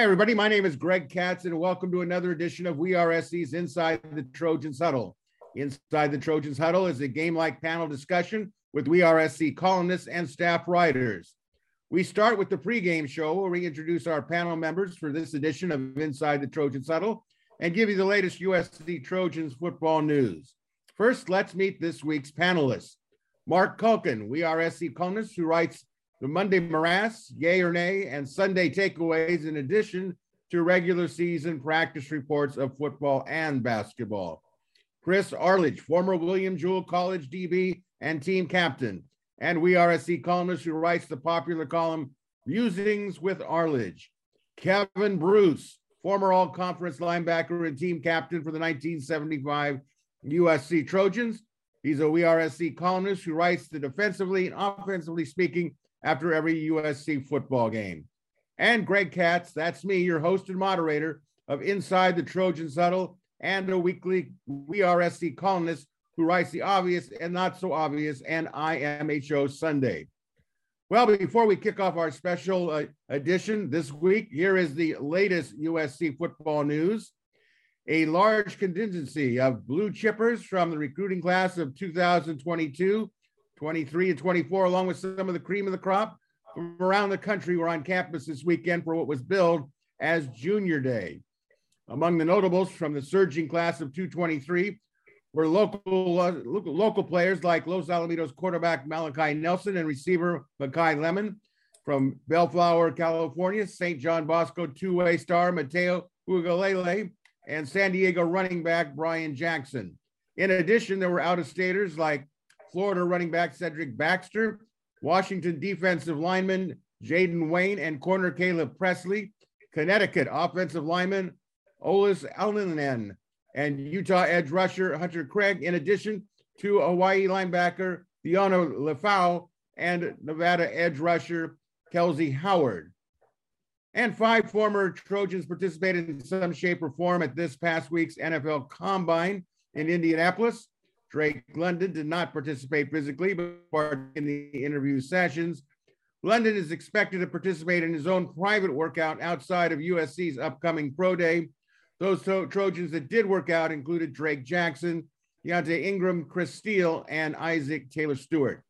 Hi, everybody. My name is Greg Katz, and welcome to another edition of We Are SC's Inside the Trojans Huddle. Inside the Trojans Huddle is a game like panel discussion with We Are SC columnists and staff writers. We start with the pregame show where we introduce our panel members for this edition of Inside the Trojans Huddle and give you the latest USC Trojans football news. First, let's meet this week's panelists. Marc Kulkin, We Are SC columnist who writes the Monday Morass, Yay or Nay, and Sunday Takeaways, in addition to regular season practice reports of football and basketball. Chris Arledge, former William Jewell College DB and team captain, and We Are SC columnist who writes the popular column Musings with Arledge. Kevin Bruce, former all conference linebacker and team captain for the 1975 USC Trojans. He's a We Are SC columnist who writes the defensively and offensively speaking after every USC football game. And Greg Katz, that's me, your host and moderator of Inside the Trojans Huddle and a weekly We Are SC columnist who writes the obvious and not so obvious and IMHO Sunday. Well, before we kick off our special uh, edition this week, here is the latest USC football news. A large contingency of blue chippers from the recruiting class of 2022 23 and 24, along with some of the cream of the crop from around the country, were on campus this weekend for what was billed as Junior Day. Among the notables from the surging class of 223 were local, uh, local, players like Los Alamitos quarterback Malachi Nelson and receiver Makai Lemon. From Bellflower, California, St. John Bosco two-way star Mateo Uiagalelei and San Diego running back Brian Jackson. In addition, there were out-of-staters like Florida running back Cedric Baxter, Washington defensive lineman Jaden Wayne, and corner Caleb Presley, Connecticut offensive lineman Olis Alnanen, and Utah edge rusher Hunter Craig, in addition to Hawaii linebacker Diano Lefau and Nevada edge rusher Kelsey Howard. And five former Trojans participated in some shape or form at this past week's NFL Combine in Indianapolis. Drake London did not participate physically, but part in the interview sessions. London is expected to participate in his own private workout outside of USC's upcoming pro day. Those Trojans that did work out included Drake Jackson, Keaontay Ingram, Chris Steele, and Isaac Taylor Stewart.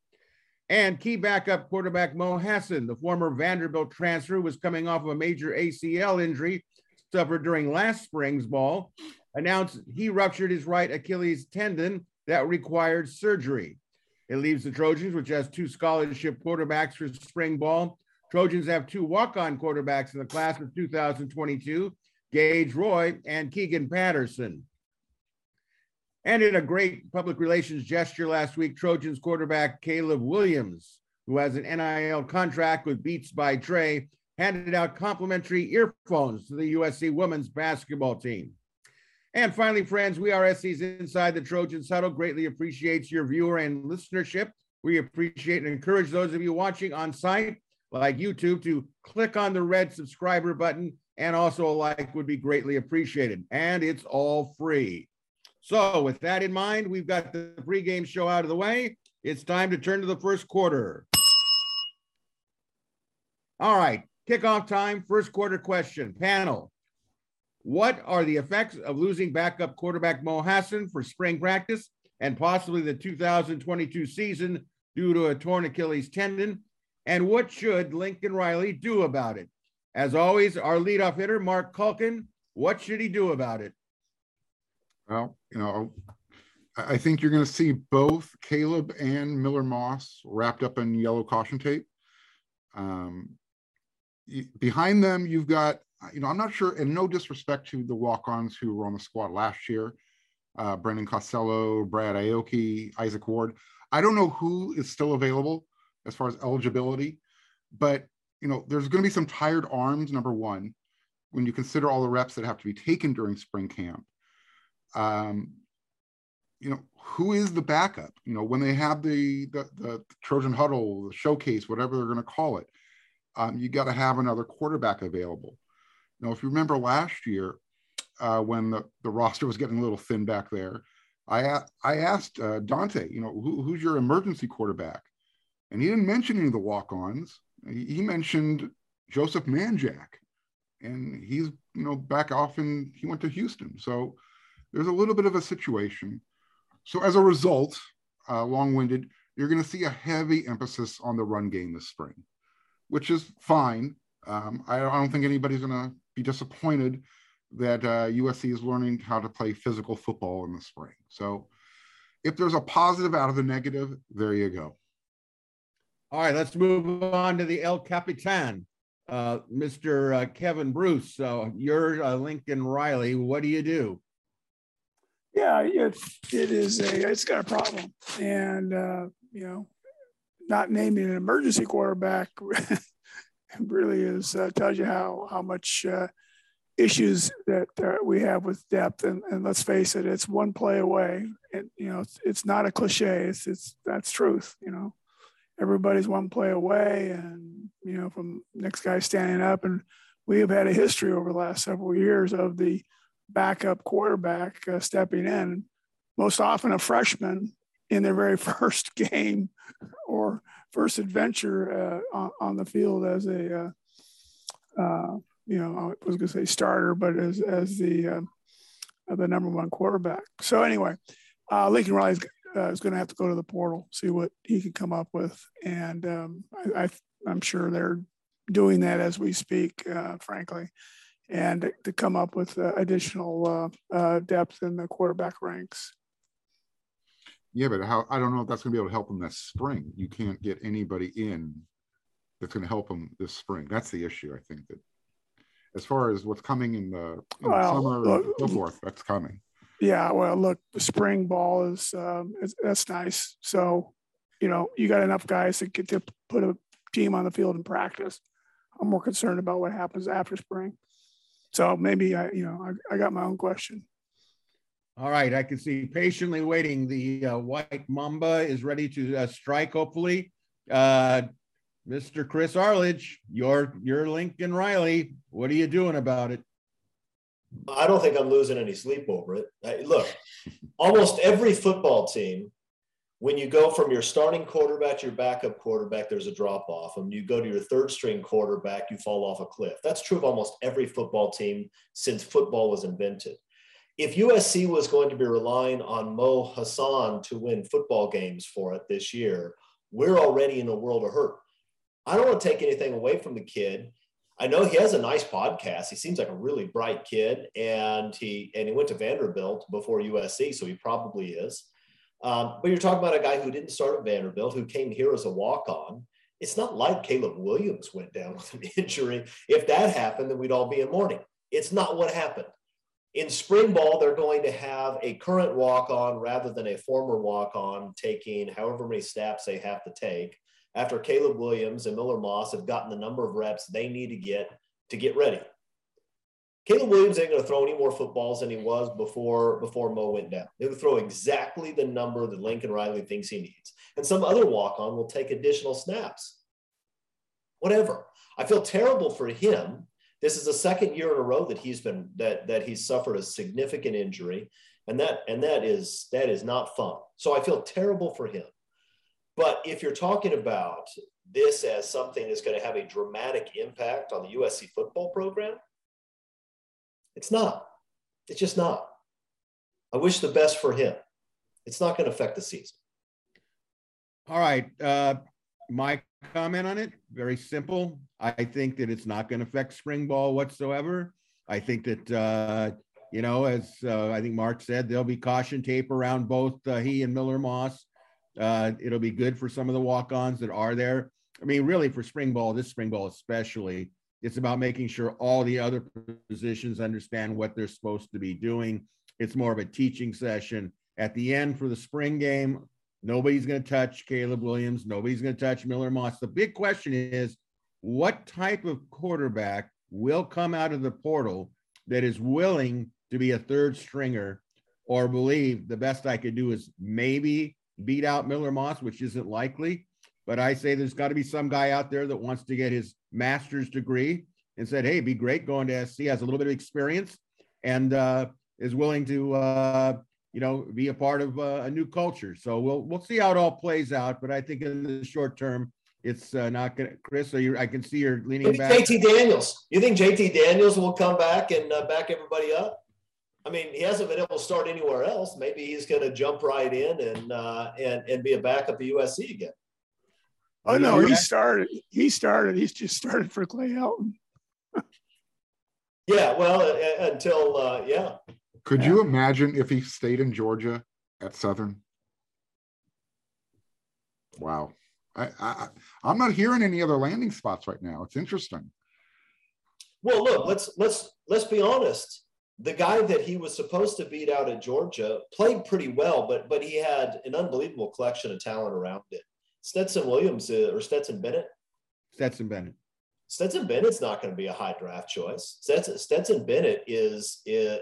And key backup quarterback Mo Hasan, the former Vanderbilt transfer, was coming off of a major ACL injury suffered during last spring's ball, announced he ruptured his right Achilles tendon that required surgery. It leaves the Trojans, which has two scholarship quarterbacks for spring ball. Trojans have two walk on quarterbacks in the class of 2022 Gage Roy and Keegan Patterson. And in a great public relations gesture last week, Trojans quarterback Caleb Williams, who has an NIL contract with Beats by Dre, handed out complimentary earphones to the USC women's basketball team. And finally, friends, we are SC's Inside the Trojans Huddle. Greatly appreciates your viewer and listenership. We appreciate and encourage those of you watching on site like YouTube to click on the red subscriber button and also a like would be greatly appreciated. And it's all free. So, with that in mind, we've got the pregame show out of the way. It's time to turn to the first quarter. All right, kickoff time, first quarter question. Panel, what are the effects of losing backup quarterback Mo Hasan for spring practice and possibly the 2022 season due to a torn Achilles tendon? And what should Lincoln Riley do about it? As always, our leadoff hitter, Marc Kulkin, what should he do about it? Well, you know, I think you're going to see both Caleb and Miller Moss wrapped up in yellow caution tape. Um, behind them, you've got you know, I'm not sure, and no disrespect to the walk-ons who were on the squad last year, uh, Brendan Costello, Brad Aoki, Isaac Ward. I don't know who is still available as far as eligibility, but you know, there's going to be some tired arms. Number one, when you consider all the reps that have to be taken during spring camp. Um, you know, who is the backup? You know, when they have the the, the Trojan huddle, the showcase, whatever they're going to call it, um, you got to have another quarterback available. Now, if you remember last year, uh, when the, the roster was getting a little thin back there, I I asked uh, Donte, you know, who, who's your emergency quarterback, and he didn't mention any of the walk-ons. He, mentioned Joseph Manjack, and he's you know back off and he went to Houston. So there's a little bit of a situation. So as a result, uh, long-winded, you're going to see a heavy emphasis on the run game this spring, which is fine. Um, I, I, don't think anybody's going to be disappointed that uh, USC is learning how to play physical football in the spring. So if there's a positive out of the negative, there you go. All right, let's move on to the El Capitan, uh, Mr. Uh, Kevin Bruce. So you're uh, Lincoln Riley. What do you do? Yeah, it, it is a it's got a problem, and uh, you know, not naming an emergency quarterback really is uh, tells you how how much uh, issues that we have with depth. And, and, let's face it, it's one play away. And you know, it's, it's not a cliche. It's it's that's truth. You know, everybody's one play away, and you know, from next guy standing up. And we have had a history over the last several years of the backup quarterback uh, stepping in, most often a freshman in their very first game or first adventure uh, on, on, the field as a, uh, uh you know, I was going to say starter, but as, as the, uh, the number one quarterback. So anyway, uh, Lincoln Riley is, is going to have to go to the portal, see what he can come up with. And um, I, I, I'm sure they're doing that as we speak, frankly and to come up with uh, additional uh, uh, depth in the quarterback ranks. Yeah, but how I don't know if that's going to be able to help them this spring. You can't get anybody in that's going to help them this spring. That's the issue. I think that as far as what's coming in the, in well, the summer look, and so forth, that's coming. Yeah, well, look, the spring ball is, um, is that's nice. So, you know, you got enough guys to get to put a team on the field in practice. I'm more concerned about what happens after spring. So maybe I, you know, I, I got my own question. All right, I can see patiently waiting. The uh, white mamba is ready to uh, strike. Hopefully, uh, Mr. Chris Arledge, your your Lincoln Riley. What are you doing about it? I don't think I'm losing any sleep over it. look, almost every football team when you go from your starting quarterback to your backup quarterback, there's a drop off. And you go to your third string quarterback, you fall off a cliff. That's true of almost every football team since football was invented. If USC was going to be relying on Mo Hasan to win football games for it this year, we're already in a world of hurt. I don't want to take anything away from the kid. I know he has a nice podcast. He seems like a really bright kid, and he and he went to Vanderbilt before USC, so he probably is. Um, but you're talking about a guy who didn't start at Vanderbilt, who came here as a walk on. It's not like Caleb Williams went down with an injury. If that happened, then we'd all be in mourning. It's not what happened. In spring ball, they're going to have a current walk on rather than a former walk on taking however many snaps they have to take after Caleb Williams and Miller Moss have gotten the number of reps they need to get to get ready. Caleb Williams ain't going to throw any more footballs than he was before before Mo went down. He'll throw exactly the number that Lincoln Riley thinks he needs, and some other walk on will take additional snaps. Whatever. I feel terrible for him. This is the second year in a row that he's been that that he's suffered a significant injury, and that and that is that is not fun. So I feel terrible for him. But if you're talking about this as something that's going to have a dramatic impact on the USC football program, it's not. It's just not. I wish the best for him. It's not going to affect the season. All right. Uh, my comment on it very simple. I think that it's not going to affect spring ball whatsoever. I think that, uh, you know, as uh, I think Mark said, there'll be caution tape around both uh, he and Miller Moss. Uh, it'll be good for some of the walk ons that are there. I mean, really, for spring ball, this spring ball especially, It's about making sure all the other positions understand what they're supposed to be doing. It's more of a teaching session. At the end for the spring game, nobody's going to touch Caleb Williams. Nobody's going to touch Miller Moss. The big question is what type of quarterback will come out of the portal that is willing to be a third stringer or believe the best I could do is maybe beat out Miller Moss, which isn't likely. But I say there's got to be some guy out there that wants to get his master's degree and said, hey, be great going to SC, has a little bit of experience and uh, is willing to, uh, you know, be a part of uh, a new culture. So we'll we'll see how it all plays out. But I think in the short term, it's uh, not going to. Chris, so you I can see you're leaning back. JT Daniels. You think JT Daniels will come back and uh, back everybody up? I mean, he hasn't been able to start anywhere else. Maybe he's going to jump right in and uh, and and be a backup at USC again. Oh no, he started. He started. He's just started for Clay Helton. yeah, well, uh, until uh, yeah. Could you imagine if he stayed in Georgia at Southern? Wow. I, I I'm not hearing any other landing spots right now. It's interesting. Well, look, let's let's let's be honest. The guy that he was supposed to beat out at Georgia played pretty well, but but he had an unbelievable collection of talent around it. Stetson Williams uh, or Stetson Bennett. Stetson Bennett. Stetson Bennett's not going to be a high draft choice. Stetson, Stetson Bennett is, is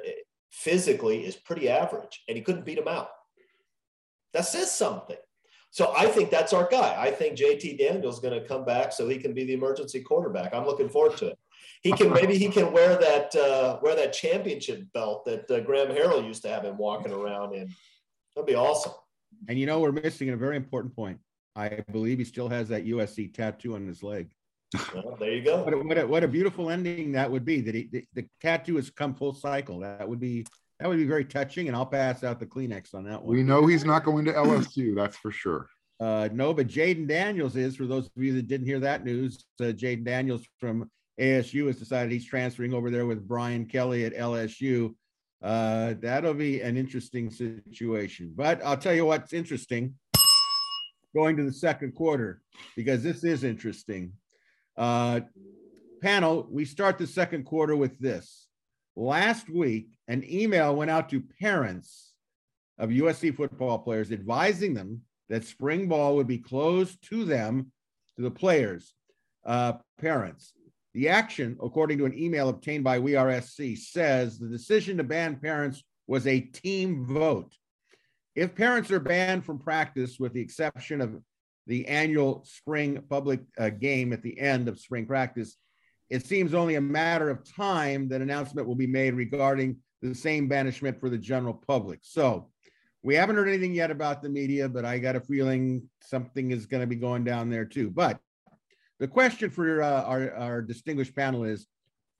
physically is pretty average, and he couldn't beat him out. That says something. So I think that's our guy. I think JT Daniels going to come back so he can be the emergency quarterback. I'm looking forward to it. He can maybe he can wear that uh, wear that championship belt that uh, Graham Harrell used to have him walking around in. That'd be awesome. And you know we're missing a very important point. I believe he still has that USC tattoo on his leg. Well, there you go. What a, what a, what a beautiful ending that would be. That he, the, the tattoo has come full cycle. That would be that would be very touching, and I'll pass out the Kleenex on that one. We know he's not going to LSU, that's for sure. Uh, no, but Jayden Daniels is. For those of you that didn't hear that news, uh, Jayden Daniels from ASU has decided he's transferring over there with Brian Kelly at LSU. Uh, that'll be an interesting situation. But I'll tell you what's interesting going to the second quarter because this is interesting. Uh, panel, we start the second quarter with this. Last week, an email went out to parents of USC football players advising them that spring ball would be closed to them, to the players, uh, parents. The action, according to an email obtained by We Are SC, says the decision to ban parents was a team vote. If parents are banned from practice, with the exception of the annual spring public uh, game at the end of spring practice, it seems only a matter of time that announcement will be made regarding the same banishment for the general public. So we haven't heard anything yet about the media, but I got a feeling something is going to be going down there too. But the question for uh, our, our distinguished panel is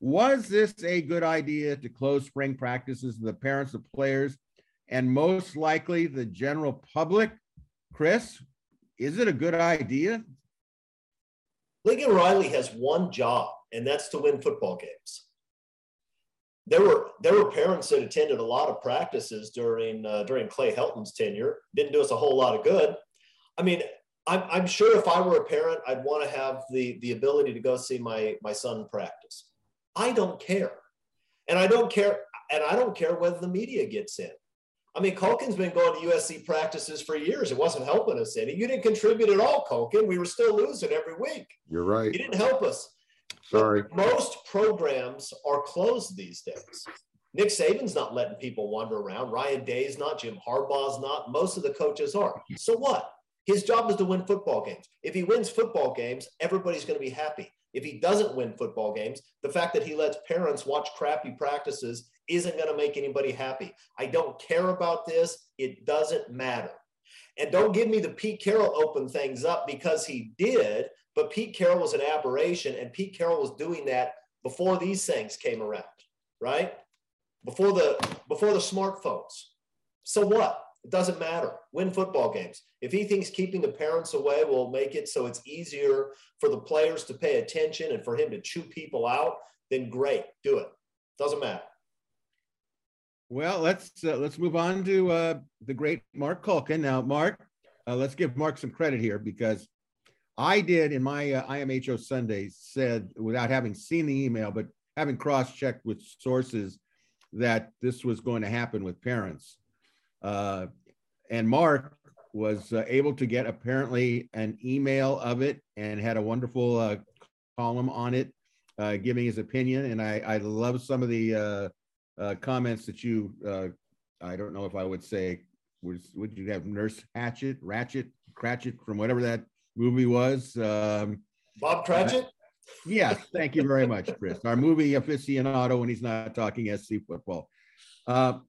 Was this a good idea to close spring practices to the parents of players and most likely the general public? Chris, is it a good idea? Lincoln Riley has one job, and that's to win football games. There were there were parents that attended a lot of practices during uh, during Clay Helton's tenure. Didn't do us a whole lot of good. I mean, I'm, I'm sure if I were a parent, I'd want to have the the ability to go see my my son practice. I don't care, and I don't care, and I don't care whether the media gets in. I mean, Kulkin's been going to USC practices for years. It wasn't helping us any. You didn't contribute at all, Kulkin. We were still losing every week. You're right. You didn't help us. Sorry. But most programs are closed these days. Nick Saban's not letting people wander around. Ryan Day's not. Jim Harbaugh's not. Most of the coaches are. So what? His job is to win football games. If he wins football games, everybody's going to be happy. If he doesn't win football games, the fact that he lets parents watch crappy practices isn't going to make anybody happy. I don't care about this. It doesn't matter. And don't give me the Pete Carroll open things up because he did, but Pete Carroll was an aberration and Pete Carroll was doing that before these things came around, right? Before the before the smartphones. So what? It doesn't matter. Win football games. If he thinks keeping the parents away will make it so it's easier for the players to pay attention and for him to chew people out, then great, do it. Doesn't matter. Well, let's uh, let's move on to uh, the great Marc Kulkin. Now, Mark, uh, let's give Mark some credit here because I did in my uh, IMHO Sunday said without having seen the email, but having cross checked with sources that this was going to happen with parents. Uh, and Mark was uh, able to get apparently an email of it and had a wonderful uh, column on it, uh, giving his opinion. And I, I love some of the uh, uh, comments that you, uh, I don't know if I would say, was, would you have Nurse Hatchet, Ratchet, Cratchit from whatever that movie was? Um, Bob Cratchit? yes, thank you very much, Chris. Our movie aficionado when he's not talking SC football.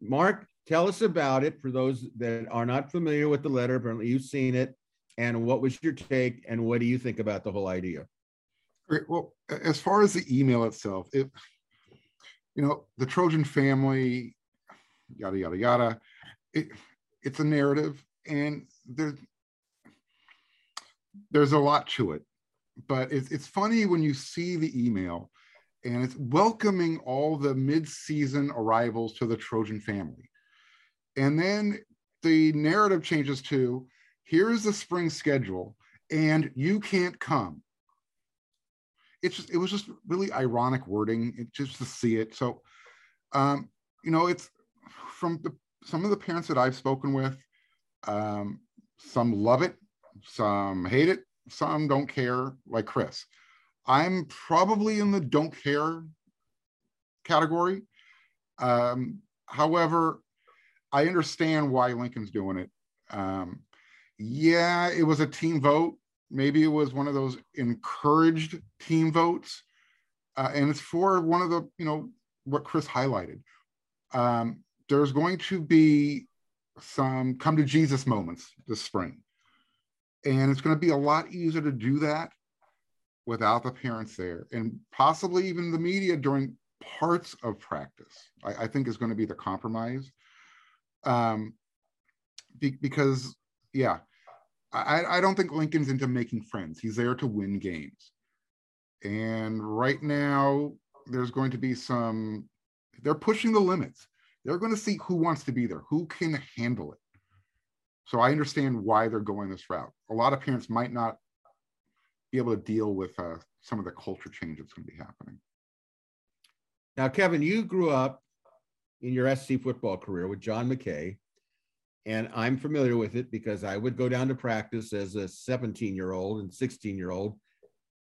Mark, tell us about it for those that are not familiar with the letter. Apparently, you've seen it. And what was your take? And what do you think about the whole idea? Great. Well, as far as the email itself, it, you know, the Trojan family, yada yada yada. It, it's a narrative, and there's there's a lot to it. But it's it's funny when you see the email, and it's welcoming all the mid-season arrivals to the Trojan family and then the narrative changes to here's the spring schedule and you can't come. It's just, it was just really ironic wording it, just to see it. So, um, you know, it's from the, some of the parents that I've spoken with, um, some love it, some hate it, some don't care, like Chris. I'm probably in the don't care category. Um, however, I understand why Lincoln's doing it. Um, yeah, it was a team vote. Maybe it was one of those encouraged team votes, uh, and it's for one of the you know what Chris highlighted. Um, there's going to be some come to Jesus moments this spring, and it's going to be a lot easier to do that without the parents there, and possibly even the media during parts of practice. I, I think is going to be the compromise um, be, because yeah, I, I don't think Lincoln's into making friends. He's there to win games, and right now there's going to be some. They're pushing the limits. They're going to see who wants to be there, who can handle it. So I understand why they're going this route. A lot of parents might not be able to deal with uh, some of the culture change that's going to be happening. Now, Kevin, you grew up in your SC football career with John McKay. And I'm familiar with it because I would go down to practice as a 17 year old and 16 year old.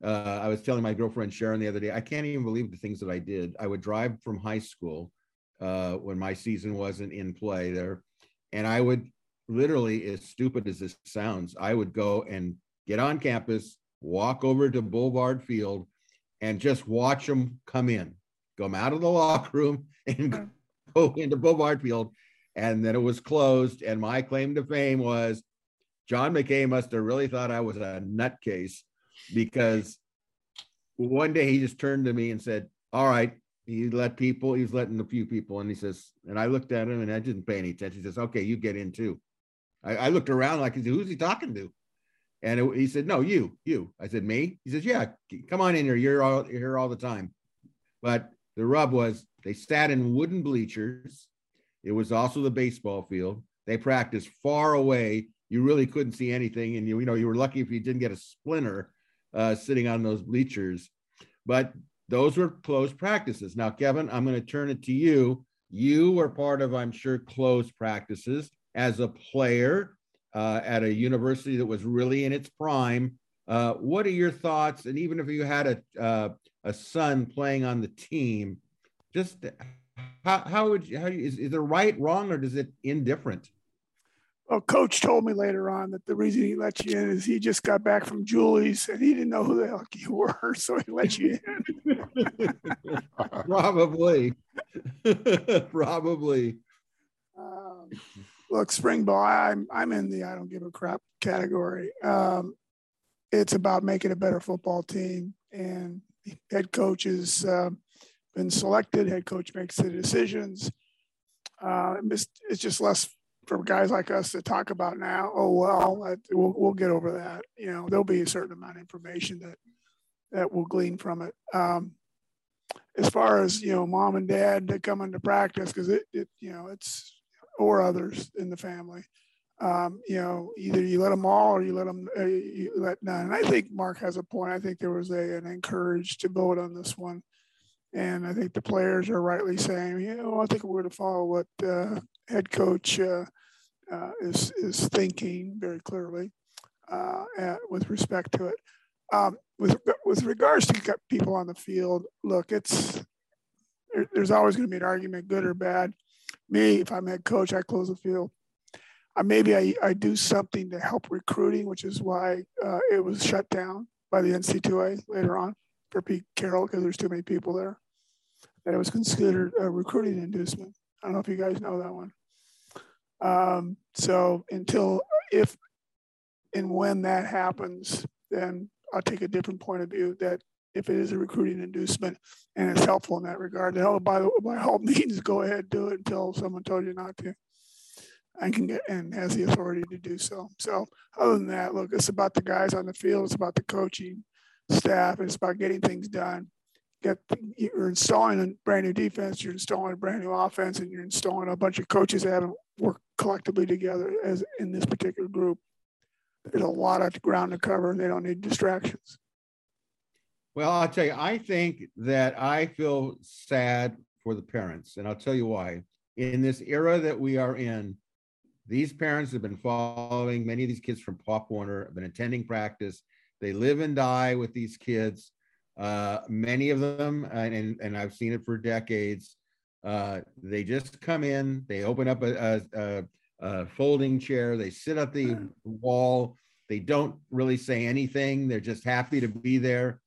Uh, I was telling my girlfriend Sharon the other day, I can't even believe the things that I did. I would drive from high school uh, when my season wasn't in play there. And I would literally, as stupid as this sounds, I would go and get on campus, walk over to Bovard Field, and just watch them come in, come out of the locker room and go into Bovard Field, and then it was closed. And my claim to fame was John McKay must have really thought I was a nutcase because one day he just turned to me and said, All right, he let people, he's letting a few people. And he says, and I looked at him and I didn't pay any attention. He says, Okay, you get in too. I, I looked around like, Who's he talking to? And it, he said, No, you, you. I said, Me? He says, Yeah, come on in here. You're, all, you're here all the time. But the rub was they sat in wooden bleachers. It was also the baseball field. They practiced far away. You really couldn't see anything, and you, you know you were lucky if you didn't get a splinter uh, sitting on those bleachers. But those were closed practices. Now, Kevin, I'm going to turn it to you. You were part of, I'm sure, closed practices as a player uh, at a university that was really in its prime. Uh, what are your thoughts? And even if you had a uh, a son playing on the team, just how, how would you, how you, is, is it right, wrong, or does it indifferent? Well, coach told me later on that the reason he let you in is he just got back from Julie's and he didn't know who the hell you were, so he let you in. Probably. Probably. Um, look, spring ball, I'm I'm in the I don't give a crap category. Um, it's about making a better football team, and head coach has uh, been selected. Head coach makes the decisions. Uh, it's, it's just less for guys like us to talk about now. Oh well, we'll we'll get over that. You know, there'll be a certain amount of information that that we'll glean from it. Um, as far as you know, mom and dad that come into practice because it, it you know it's or others in the family. Um, you know, either you let them all or you let them uh, you let none. And I think Mark has a point. I think there was a, an encourage to vote on this one, and I think the players are rightly saying, you know, I think we're going to follow what uh, head coach uh, uh, is is thinking very clearly uh, at, with respect to it. Um, with with regards to people on the field, look, it's there, there's always going to be an argument, good or bad. Me, if I'm head coach, I close the field. Uh, maybe I, I do something to help recruiting, which is why uh, it was shut down by the NC2A later on for Pete Carroll because there's too many people there. That it was considered a recruiting inducement. I don't know if you guys know that one. Um, so until if and when that happens, then I'll take a different point of view that if it is a recruiting inducement and it's helpful in that regard, then by, the, by all means, go ahead, do it until someone told you not to and can get and has the authority to do so. So other than that, look, it's about the guys on the field, it's about the coaching staff, it's about getting things done. Get you're installing a brand new defense, you're installing a brand new offense, and you're installing a bunch of coaches that haven't worked collectively together as in this particular group. There's a lot of ground to cover, and they don't need distractions. Well, I'll tell you, I think that I feel sad for the parents, and I'll tell you why. In this era that we are in, these parents have been following many of these kids from Pop Warner, have been attending practice. They live and die with these kids. Uh, many of them, and, and I've seen it for decades, uh, they just come in, they open up a, a, a folding chair, they sit at the wall, they don't really say anything, they're just happy to be there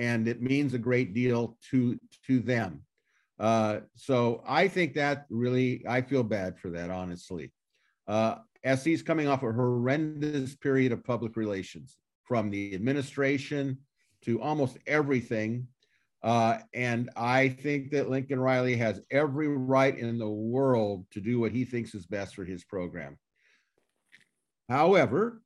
and it means a great deal to to them. Uh, so I think that really, I feel bad for that, honestly. Uh, SC's coming off a horrendous period of public relations from the administration to almost everything. Uh, and I think that Lincoln Riley has every right in the world to do what he thinks is best for his program. However,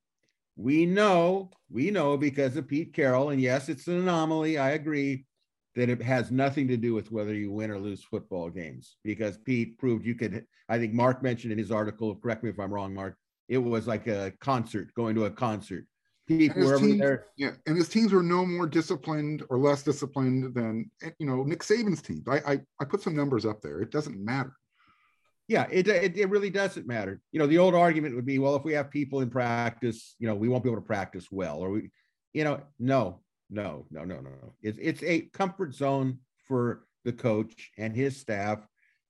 we know, we know because of Pete Carroll, and yes, it's an anomaly. I agree that it has nothing to do with whether you win or lose football games because Pete proved you could. I think Mark mentioned in his article, correct me if I'm wrong, Mark, it was like a concert, going to a concert. Pete, wherever teams, there. Yeah, and his teams were no more disciplined or less disciplined than you know Nick Saban's team. I, I I put some numbers up there. It doesn't matter yeah, it, it, it really doesn't matter. You know, the old argument would be, well, if we have people in practice, you know, we won't be able to practice well, or we, you know, no, no, no, no, no. It's it's a comfort zone for the coach and his staff,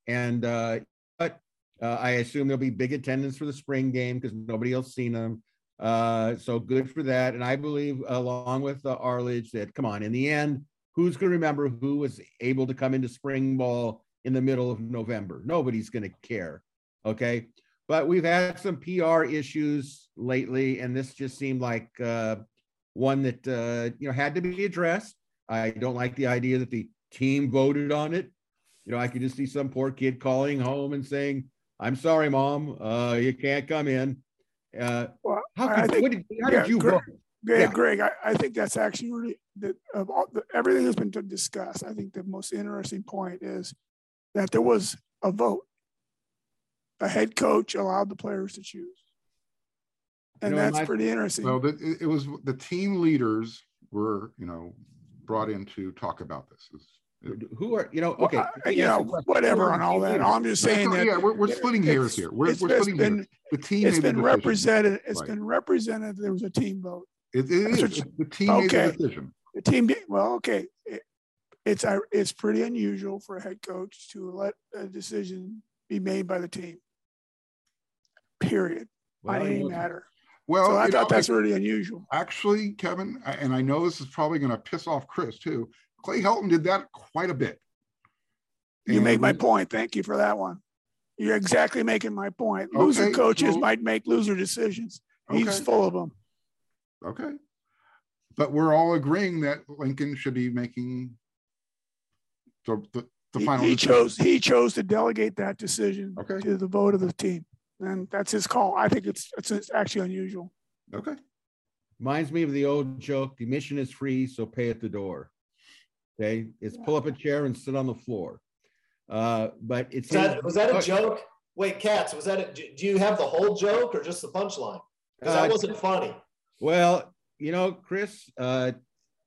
and uh, but uh, I assume there'll be big attendance for the spring game because nobody else seen them. Uh, so good for that. And I believe, along with uh, Arledge, that come on, in the end, who's going to remember who was able to come into spring ball in the middle of November. Nobody's going to care. Okay. But we've had some PR issues lately, and this just seemed like uh, one that uh, you know had to be addressed. I don't like the idea that the team voted on it. You know, I could just see some poor kid calling home and saying, "I'm sorry, mom, uh, you can't come in." Uh, well, how, could, think, did, how yeah, did you Greg, vote? Yeah, Greg, I, I, think that's actually really the, of all, the, everything that's been discussed. I think the most interesting point is that there was a vote. A head coach allowed the players to choose. And you know, that's my, pretty interesting. Well, it, it was the team leaders were, you know, brought in to talk about this. Who are you know? Okay, uh, well, I, you know, whatever on all that. I'm just saying that. Yeah, we're, we're splitting hairs here. We're, we're splitting been, hairs. The team. It's been represented. It's right. been represented. There was a team vote. It, it is. the team okay. made the decision. The team. Well, okay it's it's pretty unusual for a head coach to let a decision be made by the team. Period. Well, on any matter. Well, so I thought know, that's really unusual. Actually, Kevin, and I know this is probably going to piss off Chris too. Clay Helton did that quite a bit. You and made my point. Thank you for that one. You're exactly making my point. Okay, loser coaches might make loser decisions. He's okay. full of them. Okay. But we're all agreeing that Lincoln should be making the, the, the he, final. He chose he chose to delegate that decision okay. to the vote of the team, and that's his call. I think it's it's, it's actually unusual. Okay. Reminds me of the old joke: the admission is free, so pay at the door. Okay, it's pull up a chair and sit on the floor. Uh, but it's that, was that a joke? Wait, cats, was that it? Do you have the whole joke or just the punchline? Because that Uh, wasn't funny. Well, you know, Chris, uh,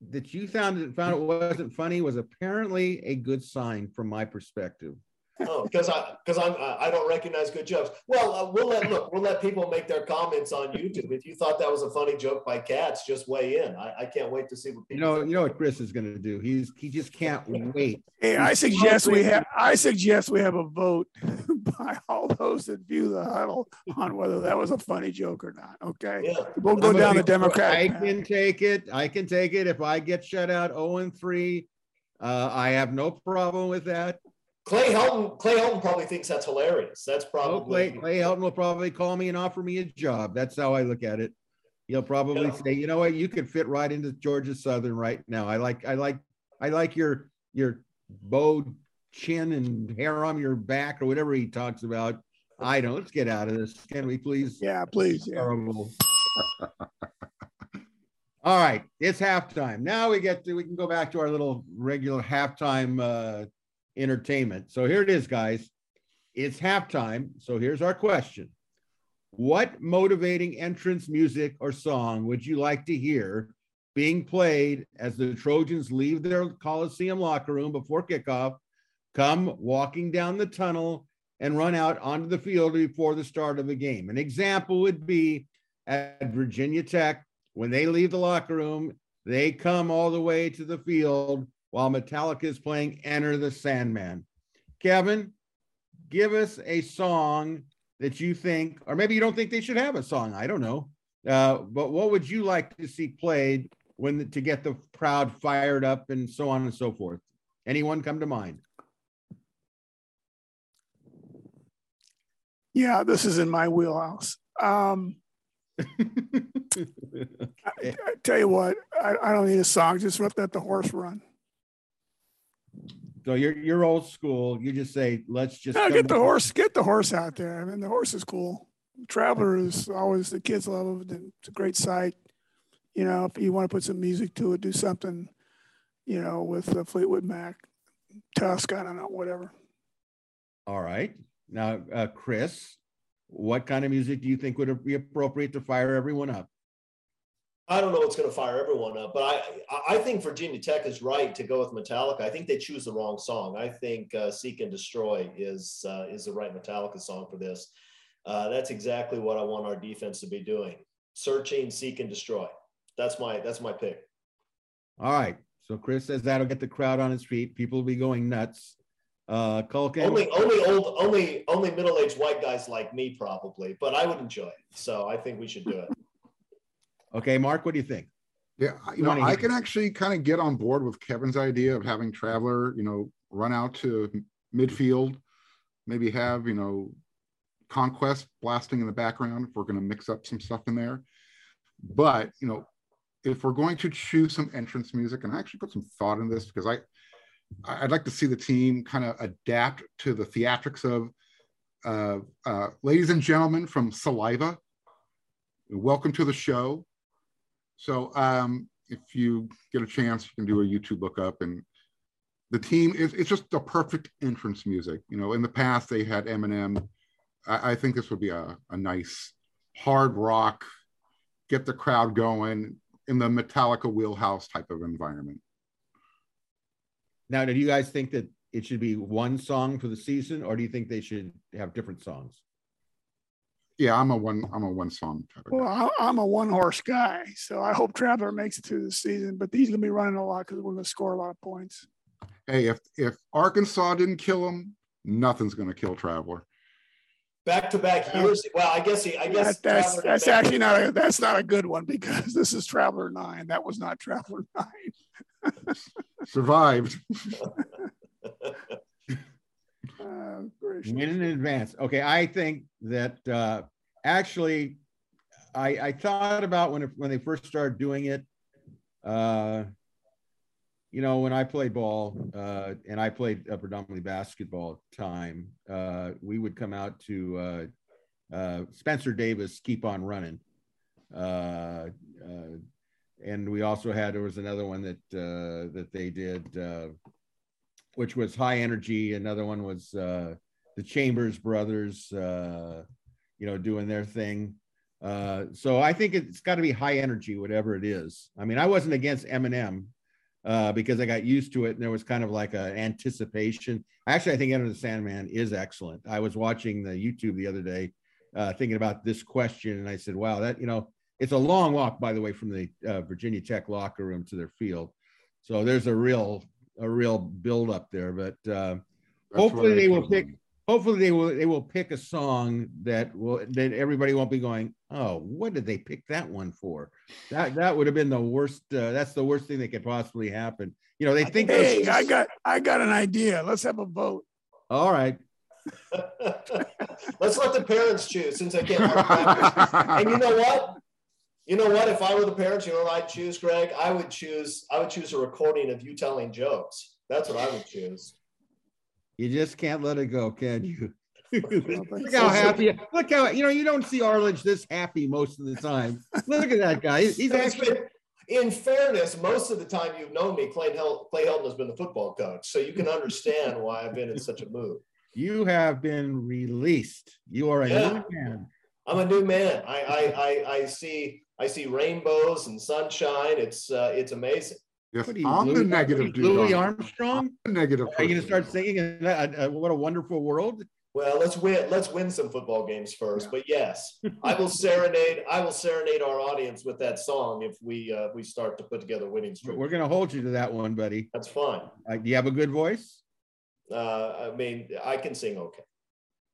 that you found it found it wasn't funny was apparently a good sign from my perspective. Oh, because I because I'm I don't recognize good jokes. Well, uh, we'll let look. We'll let people make their comments on YouTube. If you thought that was a funny joke by Katz, just weigh in. I, I can't wait to see what You people. know, think. you know what Chris is going to do. He's he just can't wait. Hey, I suggest we have, I suggest we have a vote by all those that view the huddle on whether that was a funny joke or not, okay? Yeah. We'll go I'm down the be- I can take it. I can take it. If I get shut out 0 and 3, uh, I have no problem with that. Clay Helton. Clay Helton probably thinks that's hilarious. That's Oh, probably. Clay, Clay Helton will probably call me and offer me a job. That's how I look at it. He'll probably Yeah. say, you know what, you could fit right into Georgia Southern right now. I like, I like, I like your your bowed chin and hair on your back or whatever he talks about. I don't. Let's get out of this. Can we please? Yeah, please, yeah. Terrible. All right, it's halftime. Now we get to we can go back to our little regular halftime uh, entertainment. So here it is, guys. It's halftime. So here's our question: What motivating entrance music or song would you like to hear being played as the Trojans leave their Coliseum locker room before kickoff, come walking down the tunnel, and run out onto the field before the start of the game? An example would be at Virginia Tech when they leave the locker room, they come all the way to the field while Metallica is playing Enter the Sandman. Kevin, give us a song that you think, or maybe you don't think they should have a song. I don't know. Uh, but what would you like to see played when the, to get the crowd fired up and so on and so forth? Anyone come to mind? Yeah, this is in my wheelhouse. Um, I, I tell you what, I, I don't need a song. Just let that the horse run. So you're you're old school. You just say, let's just No, get the horse, get the horse out there. I mean, the horse is cool. Traveler is always the kids love it. It's a great sight. You know, if you want to put some music to it, do something. You know, with uh, Fleetwood Mac, Tusk. I don't know, whatever. All right. Now, uh, Chris, what kind of music do you think would be appropriate to fire everyone up? I don't know what's going to fire everyone up, but I I- think Virginia Tech is right to go with Metallica. I think they choose the wrong song. I think uh, "Seek and Destroy" is uh, is the right Metallica song for this. Uh, that's exactly what I want our defense to be doing: searching, seek, and destroy. That's my that's my pick. All right. So Chris says that'll get the crowd on its feet. People will be going nuts. Uh, Kulkin, Only only old only only middle aged white guys like me probably, but I would enjoy it. So I think we should do it. Okay, Mark, what do you think? Yeah, I- you know, I can actually kind of get on board with Kevin's idea of having Traveler, you know, run out to midfield, maybe have, you know, Conquest blasting in the background if we're going to mix up some stuff in there. But, you know, if we're going to choose some entrance music, and I actually put some thought in this because I, I- I'd like to see the team kind of adapt to the theatrics of, uh, uh, ladies and gentlemen from Saliva. Welcome to the show. So um, if you get a chance, you can do a YouTube lookup and the team is it's just the perfect entrance music. You know, in the past they had Eminem. I, I think this would be a, a nice hard rock, get the crowd going in the Metallica wheelhouse type of environment. Now, do you guys think that it should be one song for the season, or do you think they should have different songs? Yeah, I'm a one I'm a one song type of guy. Well, I- I'm a one horse guy, so I hope Traveler makes it through the season. But he's going to be running a lot because we're going to score a lot of points. Hey, if if Arkansas didn't kill him, nothing's gonna kill Traveler. Back to back uh, years. Well, I guess he. I guess That, that's Traveler that's back- actually not a that's not a good one because this is Traveler Nine. That was not Traveler Nine. Survived. Uh, in advance. Okay, I think that uh, actually, I, I thought about when when they first started doing it. Uh, you know, when I played ball, uh, and I played predominantly basketball time, uh, we would come out to uh, uh, Spencer Davis "Keep on Running," uh, uh, and we also had there was another one that uh, that they did. Which was high energy. Another one was uh, the Chambers brothers, uh, you know, doing their thing. Uh, so I think it's got to be high energy, whatever it is. I mean, I wasn't against Eminem uh, because I got used to it, and there was kind of like an anticipation. Actually, I think Enter the Sandman is excellent. I was watching the YouTube the other day, uh, thinking about this question, and I said, "Wow, that you know, it's a long walk, by the way, from the uh, Virginia Tech locker room to their field. So there's a real a real build up there, but uh, hopefully they will pick." hopefully they will they will pick a song that will that everybody won't be going oh what did they pick that one for? That that would have been the worst uh, that's the worst thing that could possibly happen. You know they think hey i got i got an idea. Let's have a vote. All right. Let's let the parents choose since i can't. And you know what you know what if i were the parents you know what i'd choose greg i would choose i would choose a recording of you telling jokes that's what i would choose you just can't let it go, can you? look how happy. Look how you know you don't see Arledge this happy most of the time. Look at that guy. He's actually. in fairness, most of the time you've known me, Clay, Hel- Clay Helton has been the football coach, so you can understand why I've been in such a mood. You have been released. You are a yeah. new man. I'm a new man. I, I I I see I see rainbows and sunshine. It's uh, it's amazing. Yes, I'm Louis, the negative dude. Louis Armstrong. The negative. Are you going to start singing uh, uh, "What a Wonderful World"? Well, let's win. Let's win some football games first. Yeah. But yes, I will serenade. I will serenade our audience with that song if we uh, we start to put together winning streak. We're going to hold you to that one, buddy. That's fine. Uh, do you have a good voice? Uh, I mean, I can sing okay.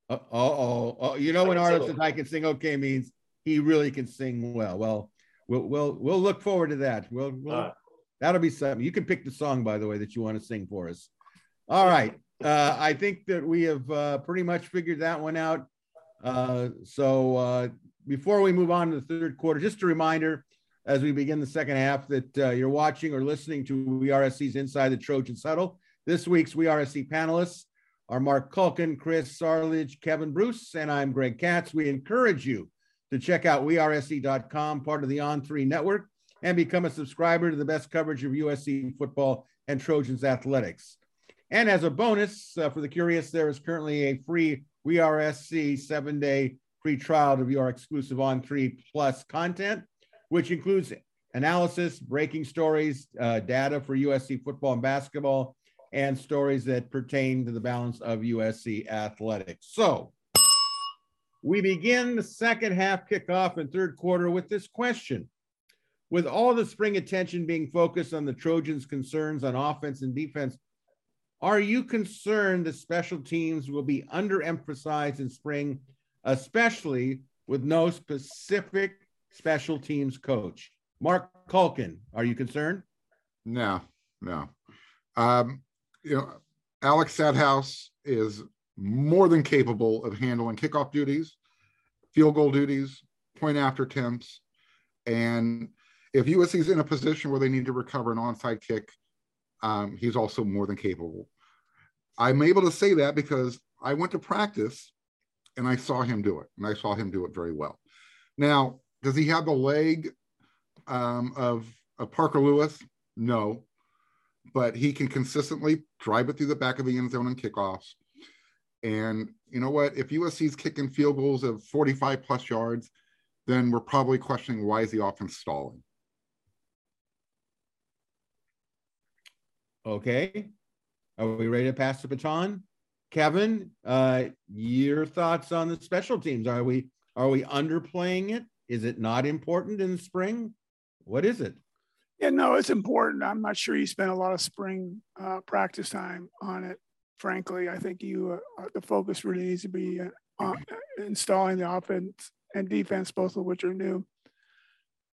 oh, oh, oh! You know, when artist says "I can sing okay" means he really can sing well. Well, we'll we'll we'll look forward to that. We'll, we'll That'll be something. You can pick the song, by the way, that you want to sing for us. All right. Uh, I think that we have uh, pretty much figured that one out. Uh, so uh, before we move on to the third quarter, just a reminder as we begin the second half that uh, you're watching or listening to WeRSC's Inside the Trojan Huddle. This week's WeRSC panelists are Marc Kulkin, Chris Arledge, Kevin Bruce, and I'm Greg Katz. We encourage you to check out wersc.com, part of the On3 network and become a subscriber to the best coverage of USC football and Trojans athletics. And as a bonus uh, for the curious, there is currently a free WeRSC seven day free trial to view our exclusive On3 Plus content, which includes analysis, breaking stories, uh, data for USC football and basketball, and stories that pertain to the balance of USC athletics. So we begin the second half kickoff and third quarter with this question with all the spring attention being focused on the Trojans' concerns on offense and defense, are you concerned that special teams will be underemphasized in spring, especially with no specific special teams coach? Marc Kulkin, are you concerned? No, no. Um, you know, Alex Stadthaus is more than capable of handling kickoff duties, field goal duties, point after attempts, and if USC is in a position where they need to recover an onside kick, um, he's also more than capable. I'm able to say that because I went to practice and I saw him do it, and I saw him do it very well. Now, does he have the leg um, of, of Parker Lewis? No, but he can consistently drive it through the back of the end zone and kickoffs. And you know what? If USC's kicking field goals of 45 plus yards, then we're probably questioning why is the offense stalling. Okay. Are we ready to pass the baton? Kevin, uh, your thoughts on the special teams? Are we are we underplaying it? Is it not important in the spring? What is it? Yeah, no, it's important. I'm not sure you spent a lot of spring uh, practice time on it. Frankly, I think you uh, the focus really needs to be uh, installing the offense and defense, both of which are new.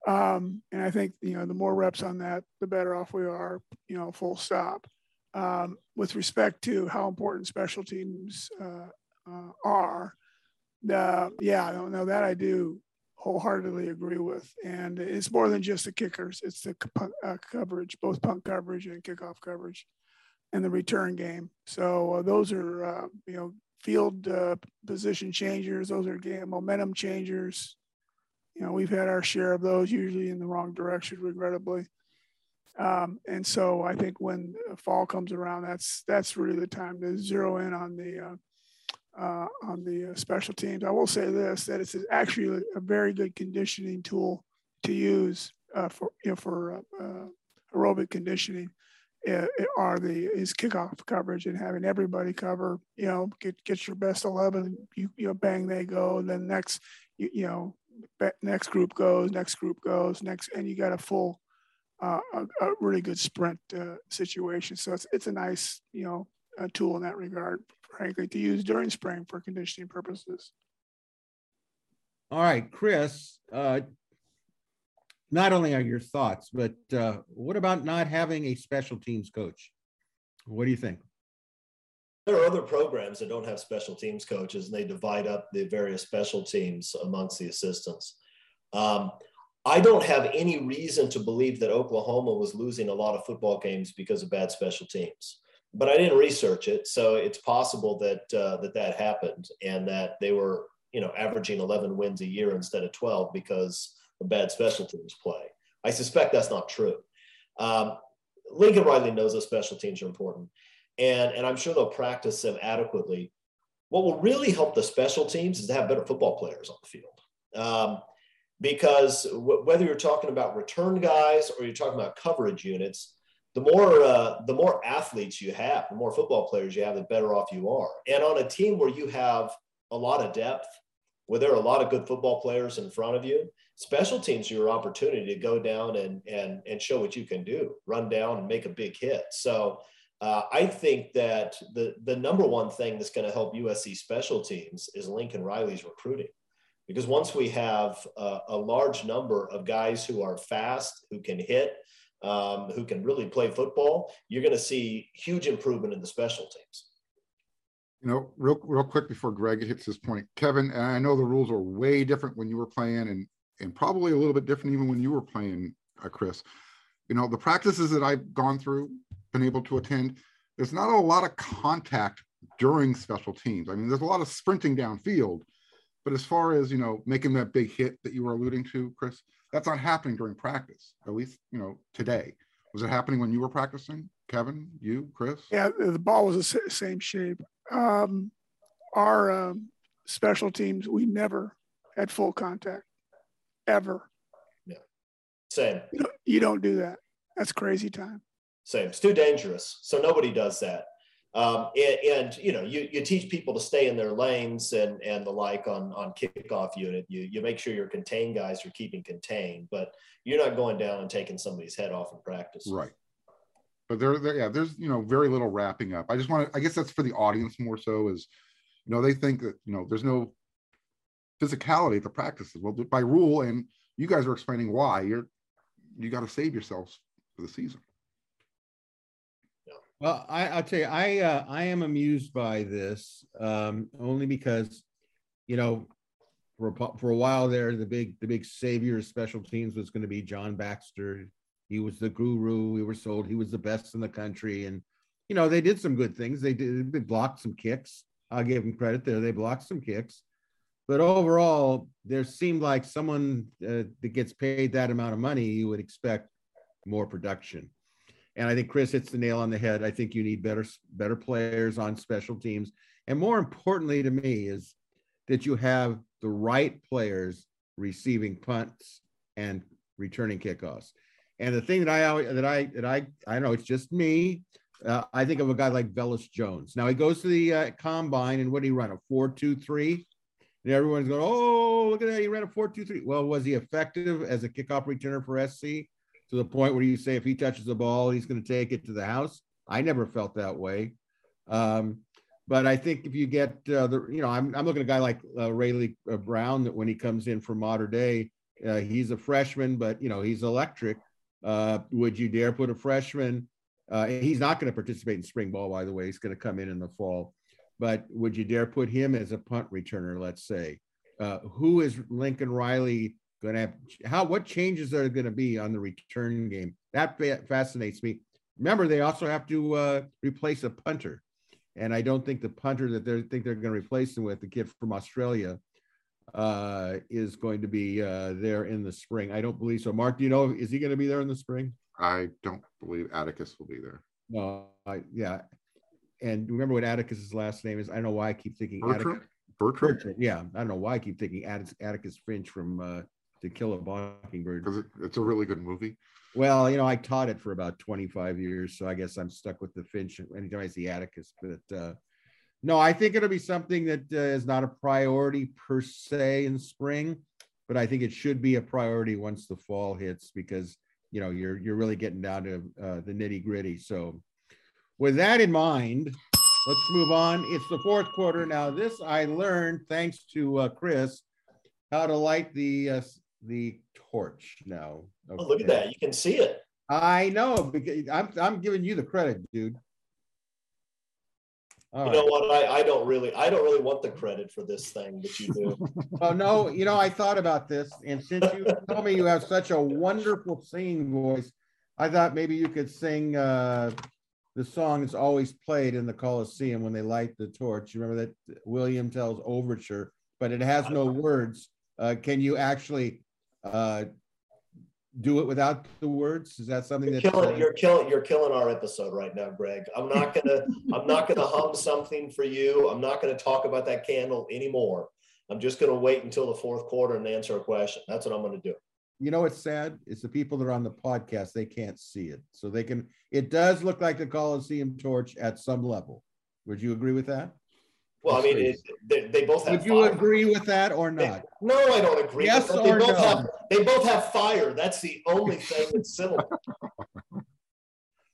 Um, and I think, you know, the more reps on that, the better off we are, you know, full stop. Um, with respect to how important special teams uh, uh, are, the, yeah, no, no, that I do wholeheartedly agree with. And it's more than just the kickers, it's the uh, coverage, both punt coverage and kickoff coverage and the return game. So uh, those are, uh, you know, field uh, position changers, those are game momentum changers you know, we've had our share of those, usually in the wrong direction, regrettably. Um, and so I think when fall comes around, that's that's really the time to zero in on the uh, uh, on the uh, special teams. I will say this: that it's actually a very good conditioning tool to use for you know for aerobic conditioning. Are the is kickoff coverage and having everybody cover. You know, get get your best eleven. You you know, bang they go, and then next you, you know next group goes, next group goes, next, and you got a full, uh, a, a, really good sprint uh, situation. So it's it's a nice you know a tool in that regard, frankly, to use during spring for conditioning purposes. All right, Chris. Uh, not only are your thoughts, but uh, what about not having a special teams coach? What do you think? There are other programs that don't have special teams coaches, and they divide up the various special teams amongst the assistants. Um, I don't have any reason to believe that Oklahoma was losing a lot of football games because of bad special teams but I didn't research it, so it's possible that uh, that that happened and that they were you know averaging 11 wins a year instead of 12 because of bad special teams play. I suspect that's not true. Um, Lincoln Riley knows that special teams are important, and and I'm sure they'll practice them adequately. What will really help the special teams is to have better football players on the field. Um, because w- whether you're talking about return guys or you're talking about coverage units, the more uh, the more athletes you have, the more football players you have, the better off you are. And on a team where you have a lot of depth, where there are a lot of good football players in front of you, special teams are your opportunity to go down and and and show what you can do, run down and make a big hit. So. Uh, I think that the the number one thing that's going to help USC special teams is Lincoln Riley's recruiting, because once we have a, a large number of guys who are fast, who can hit, um, who can really play football, you're going to see huge improvement in the special teams. You know, real real quick before Greg hits his point, Kevin, I know the rules are way different when you were playing, and and probably a little bit different even when you were playing, uh, Chris. You know, the practices that I've gone through, been able to attend, there's not a lot of contact during special teams. I mean, there's a lot of sprinting downfield, but as far as you know, making that big hit that you were alluding to, Chris, that's not happening during practice, at least, you know, today. Was it happening when you were practicing, Kevin, you, Chris? Yeah, the ball was the same shape. Um, our um, special teams, we never had full contact, ever. Yeah, same. You don't, you don't do that. That's crazy time. Same. It's too dangerous. So nobody does that. Um, and, and, you know you, you teach people to stay in their lanes and and the like on on kickoff unit. You you make sure your contained guys are keeping contained but you're not going down and taking somebody's head off in practice. Right. But there, there yeah there's you know very little wrapping up. I just want to i guess that's for the audience more so is you know they think that you know there's no physicality at the practices. Well by rule and you guys are explaining why you're you got to save yourselves for the season well, I, will tell you, I uh, I am amused by this um, only because, you know, for a, for a while there, the big the big savior of special teams was going to be John Baxter. He was the guru. We were sold he was the best in the country, and you know they did some good things. They did they blocked some kicks. I'll give them credit there. They blocked some kicks, but overall, there seemed like someone uh, that gets paid that amount of money, you would expect more production. And I think Chris hits the nail on the head. I think you need better better players on special teams, and more importantly to me is that you have the right players receiving punts and returning kickoffs. And the thing that I that I that I I know it's just me. Uh, I think of a guy like Velus Jones. Now he goes to the uh, combine and what did he run a four two three, and everyone's going, oh look at that he ran a four two three. Well, was he effective as a kickoff returner for SC? To the point where you say if he touches the ball, he's going to take it to the house. I never felt that way. Um, but I think if you get uh, the, you know, I'm, I'm looking at a guy like uh, Raleek uh, Brown that when he comes in for modern day, uh, he's a freshman, but you know he's electric. Uh, would you dare put a freshman? Uh, he's not going to participate in spring ball, by the way. He's going to come in in the fall. But would you dare put him as a punt returner? Let's say, who is Lincoln Riley going to have how what changes are going to be on the return game that fascinates me remember they also have to uh, replace a punter and i don't think the punter that they think they're going to replace him with the kid from australia uh, is going to be uh, there in the spring i don't believe so mark do you know is he going to be there in the spring i don't believe atticus will be there no I, yeah and remember what Atticus's last name is? I don't know why I keep thinking Bertram. Atticus. Bertram, Bertram. Yeah, I don't know why I keep thinking Atticus, Atticus Finch from uh, To Kill a Mockingbird. because it, it's a really good movie. Well, you know, I taught it for about 25 years, so I guess I'm stuck with the Finch anytime I see Atticus. But uh, no, I think it'll be something that uh, is not a priority per se in spring, but I think it should be a priority once the fall hits because you know you're you're really getting down to uh, the nitty gritty. So, with that in mind, let's move on. It's the fourth quarter now. This I learned thanks to uh, Chris how to light the uh, the torch now. Oh, look at that. You can see it. I know because I'm I'm giving you the credit, dude. All you right. know what? I, I don't really I don't really want the credit for this thing that you do. Oh no, you know I thought about this, and since you told me you have such a wonderful singing voice, I thought maybe you could sing uh, the song that's always played in the Coliseum when they light the torch. You remember that William tells overture, but it has no words. Uh, can you actually uh, do it without the words? Is that something You're that's killing you're killing you're killing our episode right now, Greg. I'm not gonna I'm not gonna hum something for you. I'm not gonna talk about that candle anymore. I'm just gonna wait until the fourth quarter and answer a question. That's what I'm gonna do. you know what's sad it's the people that are on the podcast they can't see it so they can it does look like the coliseum torch at some level would you agree with that Well, I mean, it, they, they both have. would you fire. agree with that or They- not no, I don't agree. Yes with that. They or both no? have they both have fire. That's the only thing that's similar.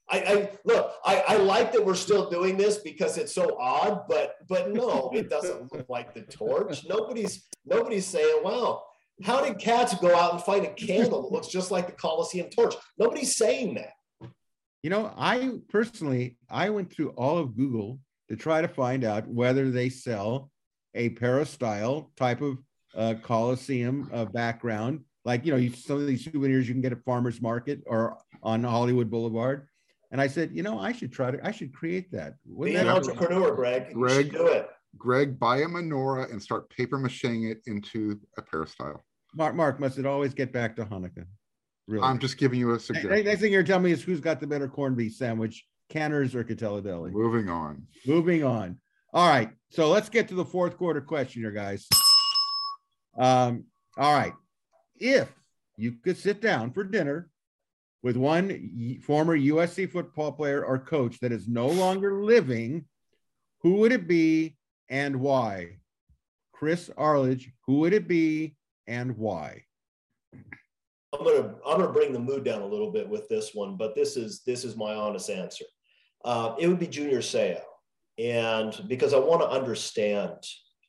I, I look, I, I like that we're still doing this because it's so odd, but but no, it doesn't look like the torch. Nobody's nobody's saying, wow, how did Katz go out and find a candle that looks just like the Coliseum torch? Nobody's saying that. you know i personally i went through all of google to try to find out whether they sell a peristyle type of uh, coliseum uh, background like you know you, some of these souvenirs you can get at farmers market or on hollywood boulevard and i said you know i should try to i should create that Be Wouldn't an that entrepreneur, Greg. Greg. should do it. Greg, buy a menorah and start paper macheing it into a peristyle. Mark, Mark, must it always get back to Hanukkah? Really? I'm just giving you a suggestion. Next thing you're telling me is who's got the better corned beef sandwich, Canter's or Catella Deli? Moving on. Moving on. All right, so let's get to the fourth quarter question here, guys. Um, all right, if you could sit down for dinner with one former USC football player or coach that is no longer living, who would it be and why? Chris Arledge, who would it be and why? I'm gonna I'm gonna bring the mood down a little bit with this one, but this is this is my honest answer. Uh, it would be Junior Seau, and because I want to understand,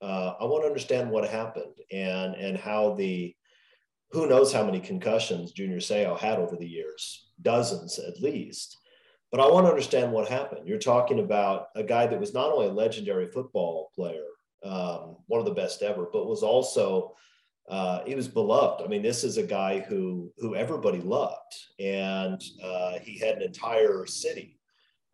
uh, I want to understand what happened and and how the who knows how many concussions Junior Seau had over the years, dozens at least. But I want to understand what happened. You're talking about a guy that was not only a legendary football player, um, one of the best ever, but was also uh, he was beloved. I mean, this is a guy who who everybody loved, and uh, he had an entire city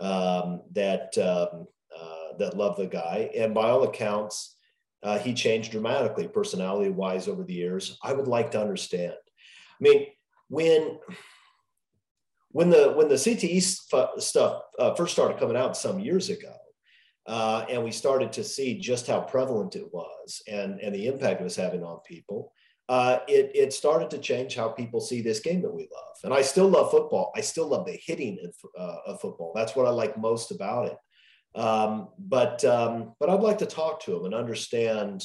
um, that um, uh, that loved the guy. And by all accounts, uh, he changed dramatically, personality wise, over the years. I would like to understand. I mean, when when the when the CTE stu- stuff uh, first started coming out some years ago, uh, and we started to see just how prevalent it was and, and the impact it was having on people, uh, it, it started to change how people see this game that we love. And I still love football. I still love the hitting of, uh, of football. That's what I like most about it. Um, but um, but I'd like to talk to him and understand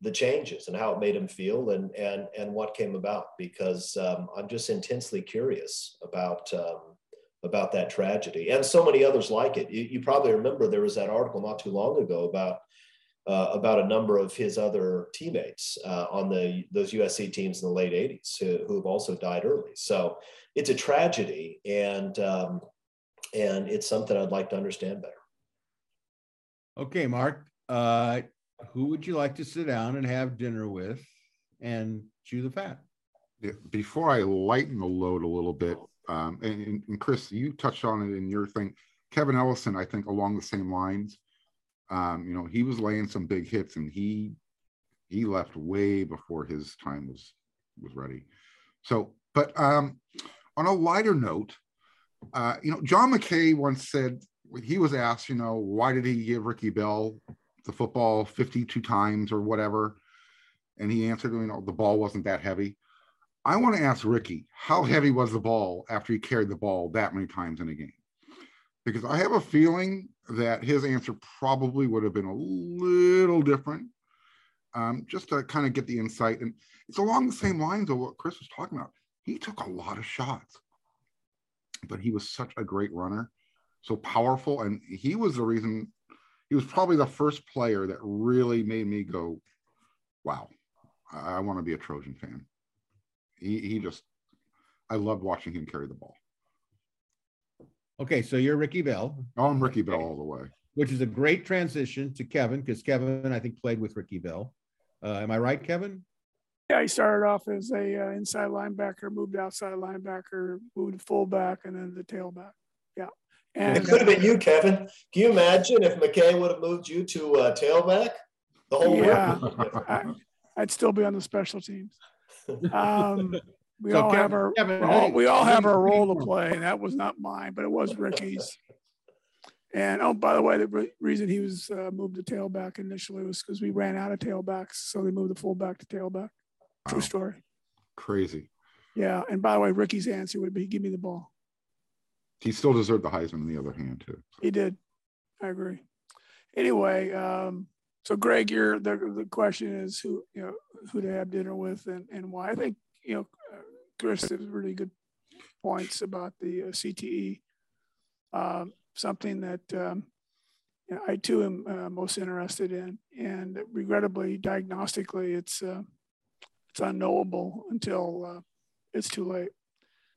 the changes and how it made him feel and and and what came about because um, I'm just intensely curious about um, about that tragedy and so many others like it. You, you probably remember there was that article not too long ago about uh, about a number of his other teammates uh, on the those USC teams in the late '80s who, who have also died early. So it's a tragedy, and um, and it's something I'd like to understand better. Okay, Mark, uh, who would you like to sit down and have dinner with and chew the fat? Before I lighten the load a little bit, um, and, and- and Chris, you touched on it in your thing. Kevin Ellison, I think, along the same lines. Um, you know, he was laying some big hits, and he he left way before his time was was ready. So, but um, on a lighter note, uh, you know, John McKay once said he was asked, you know, why did he give Ricky Bell the football 52 times or whatever? And he answered, you know, the ball wasn't that heavy. I want to ask Ricky, how heavy was the ball after he carried the ball that many times in a game? Because I have a feeling that his answer probably would have been a little different, um, just to kind of get the insight. And it's along the same lines of what Chris was talking about. He took a lot of shots, but he was such a great runner, so powerful. And he was the reason, he was probably the first player that really made me go, wow, I, I want to be a Trojan fan. He, he just, I loved watching him carry the ball. Okay, so you're Ricky Bell. Oh, I'm Ricky Bell all the way. Which is a great transition to Kevin because Kevin, I think, played with Ricky Bell. Uh, am I right, Kevin? Yeah, he started off as a uh, inside linebacker, moved outside linebacker, moved to fullback, and then the tailback. Yeah, and it could have been you, Kevin. Can you imagine if McKay would have moved you to uh, tailback? The whole yeah, I, would still be on the special teams. Um, we so all Kevin, have our Kevin, all, we all have our role to play, and that was not mine, but it was Ricky's. And oh, by the way, the re- reason he was uh, moved to tailback initially was because we ran out of tailbacks, so they moved the fullback to tailback. True wow. story. Crazy. Yeah, and by the way, Ricky's answer would be, "Give me the ball." He still deserved the Heisman. On the other hand, too. So. He did. I agree. Anyway, um, so Greg, you're the the question is who you know who to have dinner with and and why. I think you know Chris has really good points about the uh, CTE. Um, something that um, you know, I too am uh, most interested in, and regrettably, diagnostically, it's uh, it's unknowable until uh, it's too late.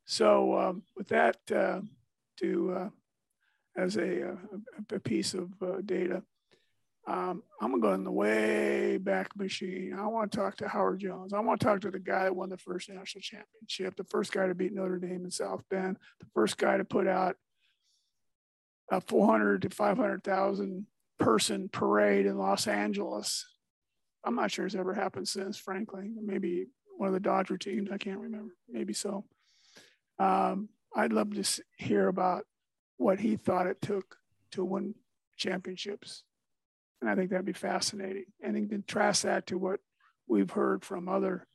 So, um, with that, to uh, as a, a, piece of data, um, I'm gonna go in the way back machine. I want to talk to Howard Jones. I want to talk to the guy that won the first national championship, the first guy to beat Notre Dame in South Bend, the first guy to put out a 400 to 500,000 person parade in Los Angeles. I'm not sure it's ever happened since, frankly. Maybe one of the Dodger teams. I can't remember. Maybe so. Um, I'd love to hear about what he thought it took to win championships and I think that'd be fascinating. And then contrast that to what we've heard from other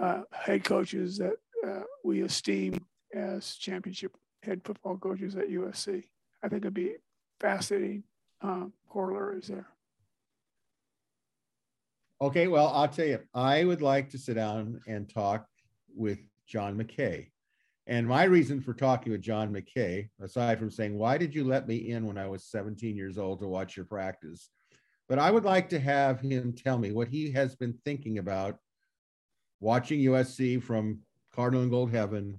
uh, head coaches that uh, we esteem as championship head football coaches at USC. I think it'd be fascinating um, corollaries there. Okay, well, I'll tell you, I would like to sit down and talk with John McKay. And my reason for talking with John McKay, aside from saying, Why did you let me in when I was 17 years old to watch your practice? But I would like to have him tell me what he has been thinking about watching USC from Cardinal and Gold Heaven,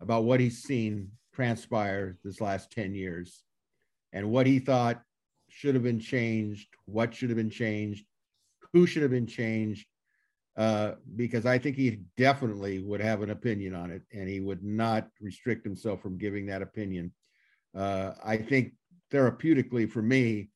about what he's seen transpire this last 10 years, and what he thought should have been changed, what should have been changed, who should have been changed, uh, because I think he definitely would have an opinion on it, and he would not restrict himself from giving that opinion. Uh, I think therapeutically for me,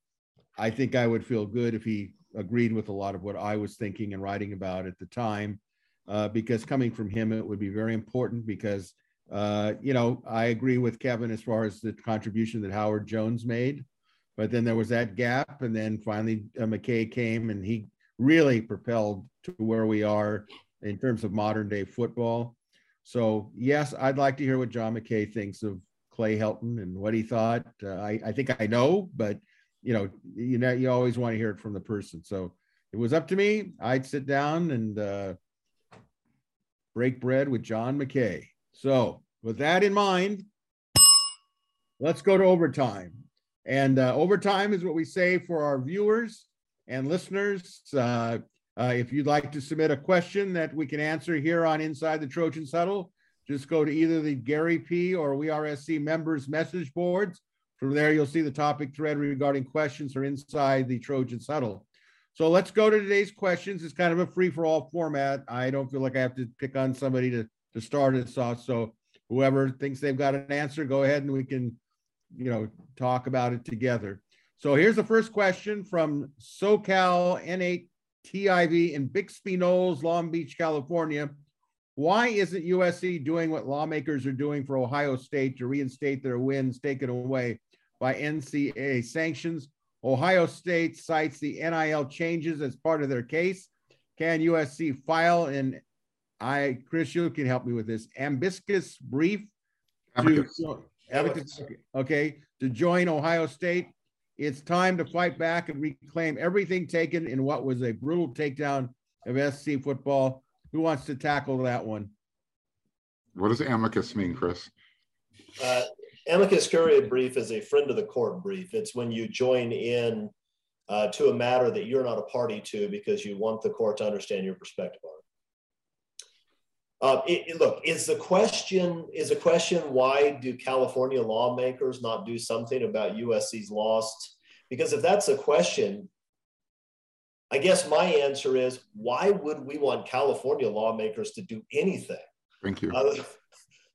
I think I would feel good if he agreed with a lot of what I was thinking and writing about at the time, uh, because coming from him, it would be very important because, uh, you know, I agree with Kevin as far as the contribution that Howard Jones made. But then there was that gap. And then finally, uh, McKay came and he really propelled to where we are in terms of modern day football. So, yes, I'd like to hear what John McKay thinks of Clay Helton and what he thought. Uh, I, I think I know, but you know, you know, you always want to hear it from the person. So it was up to me. I'd sit down and uh, break bread with John McKay. So with that in mind, let's go to overtime. And uh, overtime is what we say for our viewers and listeners. Uh, uh, if you'd like to submit a question that we can answer here on Inside the Trojan Huddle, just go to either the Gary P or SC members message boards from there, you'll see the topic thread regarding questions are inside the Trojan Huddle. So let's go to today's questions. It's kind of a free for all format. I don't feel like I have to pick on somebody to, to start us off. So whoever thinks they've got an answer, go ahead and we can, you know, talk about it together. So here's the first question from SoCal N8TIV in Bixby Knolls, Long Beach, California. Why isn't USC doing what lawmakers are doing for Ohio State to reinstate their wins taken away by NCAA sanctions. Ohio State cites the NIL changes as part of their case. Can USC file an I Chris, you can help me with this ambiscus brief Amicus. to Amicus, okay, to join Ohio State. It's time to fight back and reclaim everything taken in what was a brutal takedown of SC football. Who wants to tackle that one? What does amicus mean, Chris? Uh, amicus curiae brief is a friend of the court brief. It's when you join in uh, to a matter that you're not a party to because you want the court to understand your perspective on it. Uh, it, it- look, is the question is the question why do California lawmakers not do something about USC's lost? Because if that's a question, I guess my answer is why would we want California lawmakers to do anything? Thank you. Uh,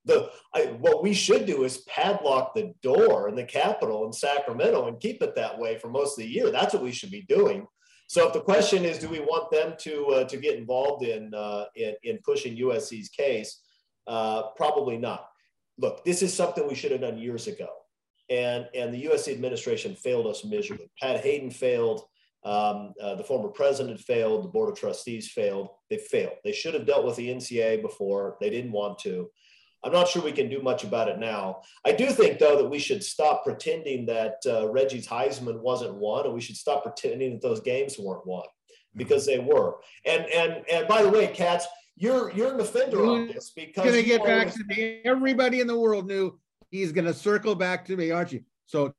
the I, what we should do is padlock the door in the Capitol in Sacramento and keep it that way for most of the year. That's what we should be doing. So, if the question is, do we want them to uh, to get involved in, uh, in in pushing USC's case? Uh, probably not. Look, this is something we should have done years ago, and and the USC administration failed us miserably. Pat Haden failed. Um, uh, the former president failed. The board of trustees failed. They failed. They should have dealt with the NCA before. They didn't want to. I'm not sure we can do much about it now. I do think, though, that we should stop pretending that uh, Reggie's Heisman wasn't won, and we should stop pretending that those games weren't won because they were. And and and by the way, Katz, you're you're an offender on this because Gonna get are- back to me. Everybody in the world knew he's gonna circle back to me, aren't you? So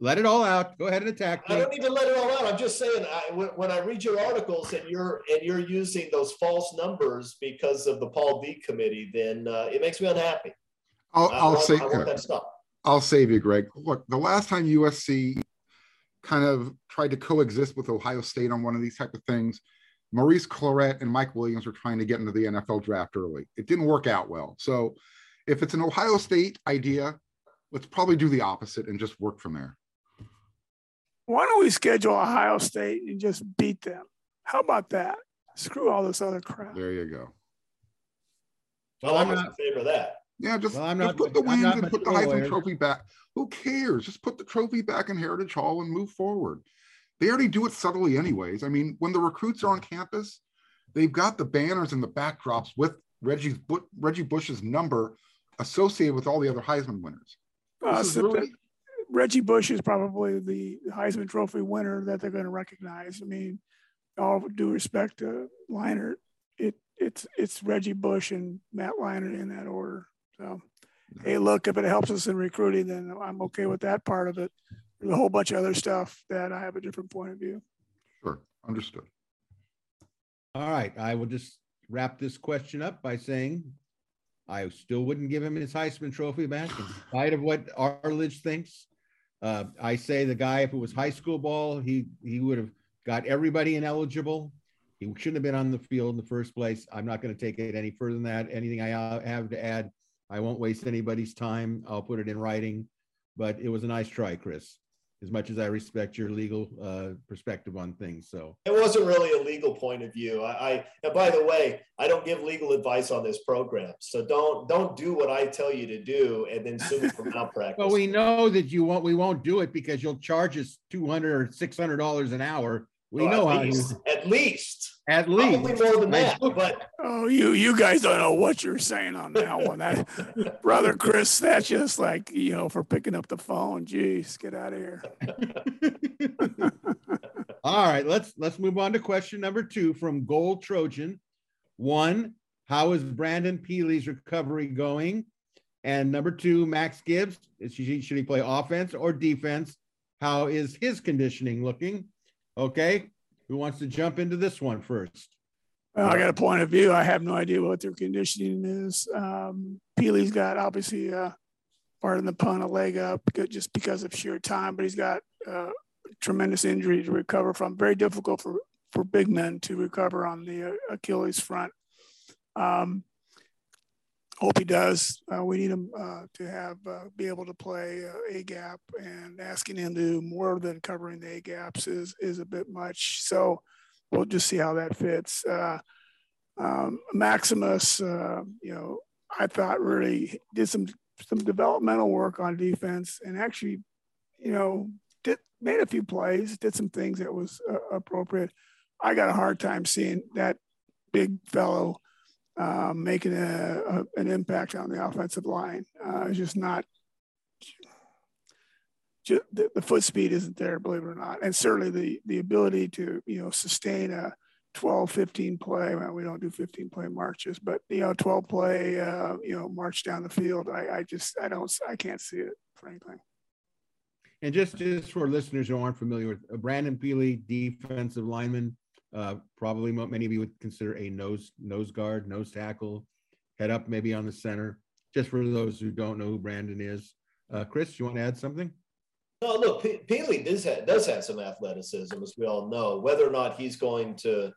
let it all out. Go ahead and attack Me. I don't need to let it all out. I'm just saying, I, when, when I read your articles and you're and you're using those false numbers because of the Paul Dee committee, then uh, it makes me unhappy. I'll, I I'll want- say, I want that to stop. I'll save you, Greg. Look, the last time USC kind of tried to coexist with Ohio State on one of these type of things, Maurice Clarett and Mike Williams were trying to get into the NFL draft early. It didn't work out well. So if it's an Ohio State idea, let's probably do the opposite and just work from there. Why don't we schedule Ohio State and just beat them? How about that? Screw all this other crap. There you go. Well, I'm I'm not not- in favor of that. Yeah, just, Well, I'm just not- put the I'm wins and put the much of a Heisman lawyer. Trophy back. Who cares? Just put the trophy back in Heritage Hall and move forward. They already do it subtly, anyways. I mean, when the recruits are on campus, they've got the banners and the backdrops with Reggie's Reggie Bush's number associated with all the other Heisman winners. Uh, This is really- that- Reggie Bush is probably the Heisman Trophy winner that they're going to recognize. I mean, all due respect to Leinart, it it's it's Reggie Bush and Matt Leinart in that order. So, hey, look, if it helps us in recruiting, then I'm okay with that part of it. There's a whole bunch of other stuff that I have a different point of view. Sure, understood. All right, I will just wrap this question up by saying I still wouldn't give him his Heisman Trophy back in spite of what Arledge thinks. Uh, I say the guy, if it was high school ball, he he would have got everybody ineligible. He shouldn't have been on the field in the first place. I'm not going to take it any further than that. Anything I uh, have to add, I won't waste anybody's time. I'll put it in writing. But it was a nice try, Chris. As much as I respect your legal uh, perspective on things, so. It wasn't really a legal point of view. I, I and by the way, I don't give legal advice on this program. So don't don't do what I tell you to do and then sue me for malpractice. Well, we know that you won't, we won't do it because you'll charge us two hundred or six hundred dollars an hour. We Oh, know at how you, least, at least at probably least. more than that. But Oh, you you guys don't know what you're saying on that one. That brother Chris, that's just like you know for picking up the phone. Jeez, get out of here. All right, let's, let's move on to question number two from Gold Trojan. One, how is Brandon Pili's recovery going? And number two, Max Gibbs, is he, should he play offense or defense? How is his conditioning looking? Okay, who wants to jump into this one first? Well, I got a point of view. I have no idea what their conditioning is. Um, Pili's got obviously, uh, pardon the pun, a leg up just because of sheer time, but he's got uh, tremendous injury to recover from. Very difficult for for big men to recover on the uh, Achilles front. Um, hope he does. Uh, we need him uh, to have uh, be able to play uh, a gap, and asking him to do more than covering the a gaps is is a bit much. So we'll just see how that fits. Uh, um, Maximus, uh, you know, I thought really did some some developmental work on defense, and actually, you know, did made a few plays, did some things that was appropriate. I got a hard time seeing that big fellow um, making a, a, an impact on the offensive line. Uh, it's just not. Just, the, the foot speed isn't there, believe it or not, and certainly the the ability to you know sustain a 12, 15 play. Well, we don't do 15 play marches, but you know, 12 play, uh, you know, march down the field. I, I just, I don't, I can't see it, frankly. And just, just for listeners who aren't familiar with uh, Brandon Pili, defensive lineman, uh, probably many of you would consider a nose nose guard, nose tackle, head up maybe on the center. Just for those who don't know who Brandon is, uh, Chris, you want to add something? No, look, P- Pili does have, does have some athleticism, as we all know. Whether or not he's going to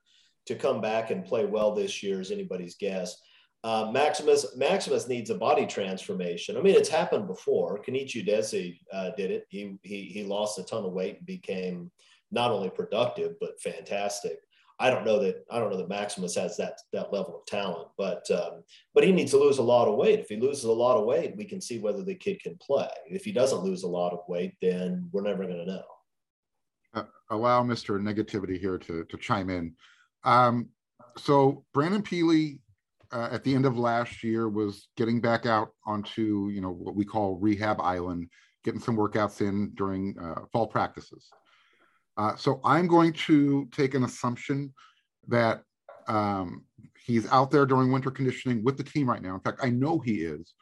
to come back and play well this year is anybody's guess. Uh, Maximus Maximus needs a body transformation. I mean, it's happened before. Kenechi Udeze uh, did it. He, he he lost a ton of weight and became not only productive but fantastic. I don't know that I don't know that Maximus has that that level of talent, but um, but he needs to lose a lot of weight. If he loses a lot of weight, we can see whether the kid can play. If he doesn't lose a lot of weight, then we're never going to know. Uh, allow Mr. Negativity here to to chime in. Um, so Brandon Pili uh, at the end of last year was getting back out onto you know what we call rehab island, getting some workouts in during uh, fall practices. Uh, so I'm going to take an assumption that um, he's out there during winter conditioning with the team right now. In fact, I know he is.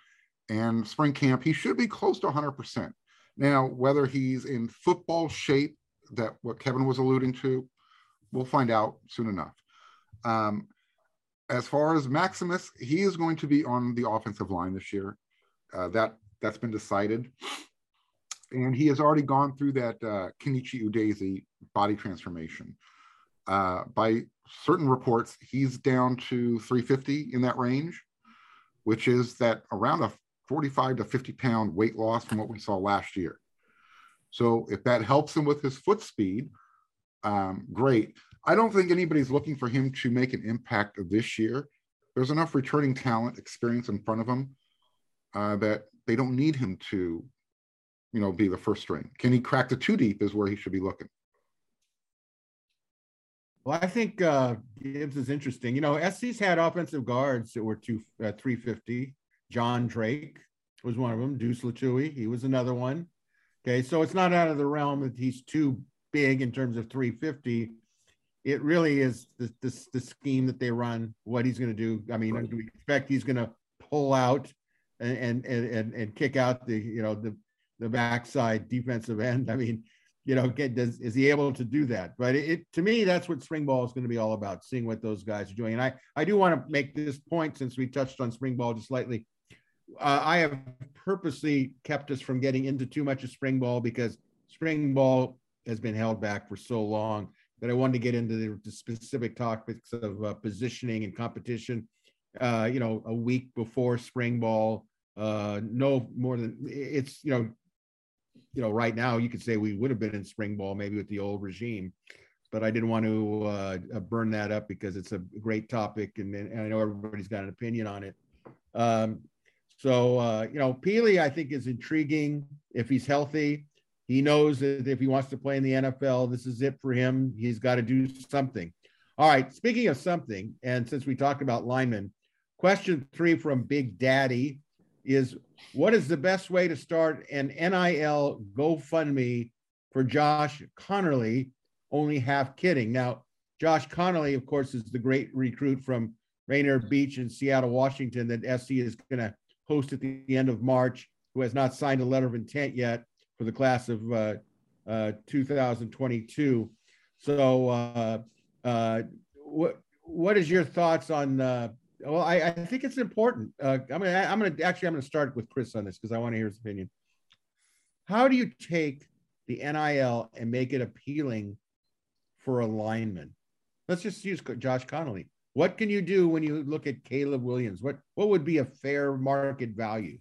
And spring camp, he should be close to 100%. Now, whether he's in football shape, that what Kevin was alluding to, we'll find out soon enough. Um, as far as Maximus, he is going to be on the offensive line this year. Uh, that that's been decided and he has already gone through that uh, Kenechi body transformation. Uh, by certain reports, he's down to 350 in that range, which is that around a 45 to 50 pound weight loss from what we saw last year. So if that helps him with his foot speed, um, great. I don't think anybody's looking for him to make an impact this year. There's enough returning talent experience in front of him uh, that they don't need him to you know, be the first string? Can he crack the two deep is where he should be looking. Well, I think uh, Gibbs is interesting. You know, SC's had offensive guards that were two, uh, 350. John Drake was one of them. Deuce Lutui, he was another one. Okay, so it's not out of the realm that he's too big in terms of 350. It really is the, the, the scheme that they run, what he's going to do. I mean, right. do we expect he's going to pull out and, and, and, and kick out the, you know, the, the backside defensive end. I mean, you know, get, does, is he able to do that? But it, it, to me, that's what spring ball is going to be all about, seeing what those guys are doing. And I, I do want to make this point since we touched on spring ball just slightly. Uh, I have purposely kept us from getting into too much of spring ball because spring ball has been held back for so long that I wanted to get into the, the specific topics of uh, positioning and competition. Uh, you know, a week before spring ball, uh, no more than it's you know you know, right now you could say we would have been in spring ball maybe with the old regime, but I didn't want to uh, uh, burn that up because it's a great topic and, and I know everybody's got an opinion on it. Um, so, uh, you know, Pili, I think, is intriguing if he's healthy. He knows that if he wants to play in the NFL, this is it for him. He's got to do something. All right. Speaking of something, and since we talked about linemen, question three from Big Daddy is what is the best way to start an NIL GoFundMe for Josh Conerly? Only half kidding. Now, Josh Conerly, of course, is the great recruit from Rainier Beach in Seattle, Washington, that SC is going to host at the end of March, who has not signed a letter of intent yet for the class of uh, uh, 2022. So, uh, uh, what what is your thoughts on uh, well, I, I think it's important. Uh, I'm gonna, I'm gonna actually, I'm gonna start with Chris on this because I want to hear his opinion. How do you take the NIL and make it appealing for a lineman? Let's just use Josh Conerly. What can you do when you look at Caleb Williams? What what would be a fair market value?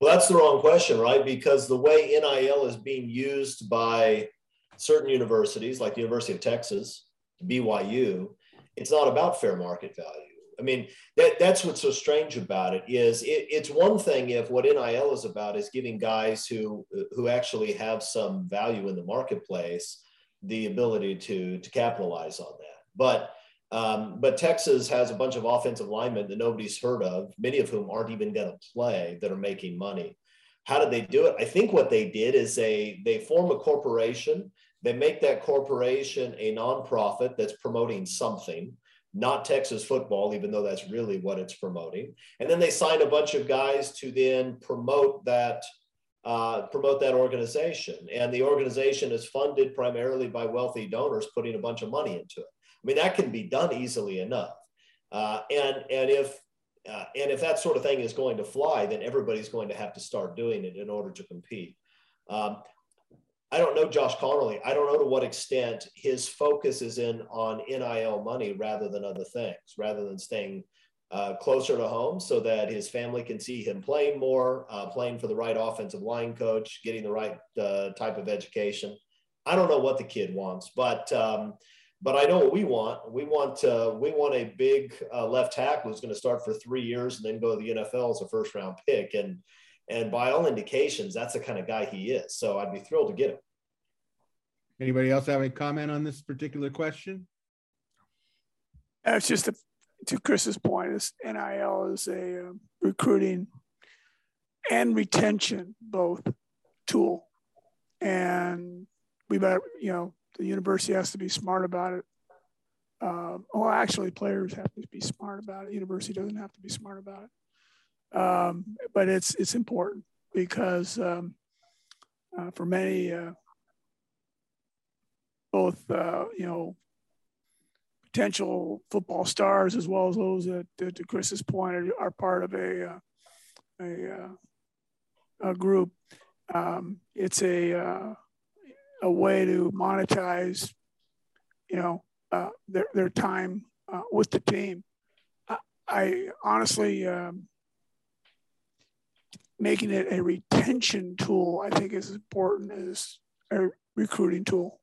Well, that's the wrong question, right? Because the way NIL is being used by certain universities, like the University of Texas, BYU, it's not about fair market value I mean, that, that's what's so strange about it is it, it's one thing if what NIL is about is giving guys who who actually have some value in the marketplace the ability to to capitalize on that. But um, but Texas has a bunch of offensive linemen that nobody's heard of, many of whom aren't even going to play that are making money. How did they do it? I think what they did is they they form a corporation. They make that corporation a nonprofit that's promoting something, not Texas football, even though that's really what it's promoting. And then they sign a bunch of guys to then promote that uh, promote that organization. And the organization is funded primarily by wealthy donors putting a bunch of money into it. I mean, that can be done easily enough. Uh, and and if uh, and if that sort of thing is going to fly, then everybody's going to have to start doing it in order to compete. Um, I don't know Josh Conerly. I don't know to what extent his focus is in on NIL money rather than other things, rather than staying uh, closer to home so that his family can see him playing more, uh, playing for the right offensive line coach, getting the right uh, type of education. I don't know what the kid wants, but um, but I know what we want. We want we want a big uh, left tackle who's going to start for three years and then go to the NFL as a first round pick. And and by all indications, that's the kind of guy he is. So I'd be thrilled to get him. Anybody else have any comment on this particular question? It's just a, to Chris's point, is NIL is a uh, recruiting and retention both tool, and we better you know the university has to be smart about it. Um, well, actually, players have to be smart about it. University doesn't have to be smart about it, um, but it's it's important because um, uh, for many, uh, both uh, you know, potential football stars as well as those that, to Chris's point, are, are part of a uh, a, uh, a group. Um, it's a uh, a way to monetize, you know, their their time with the team. I, I honestly um, making it a retention tool. I think is important as a recruiting tool.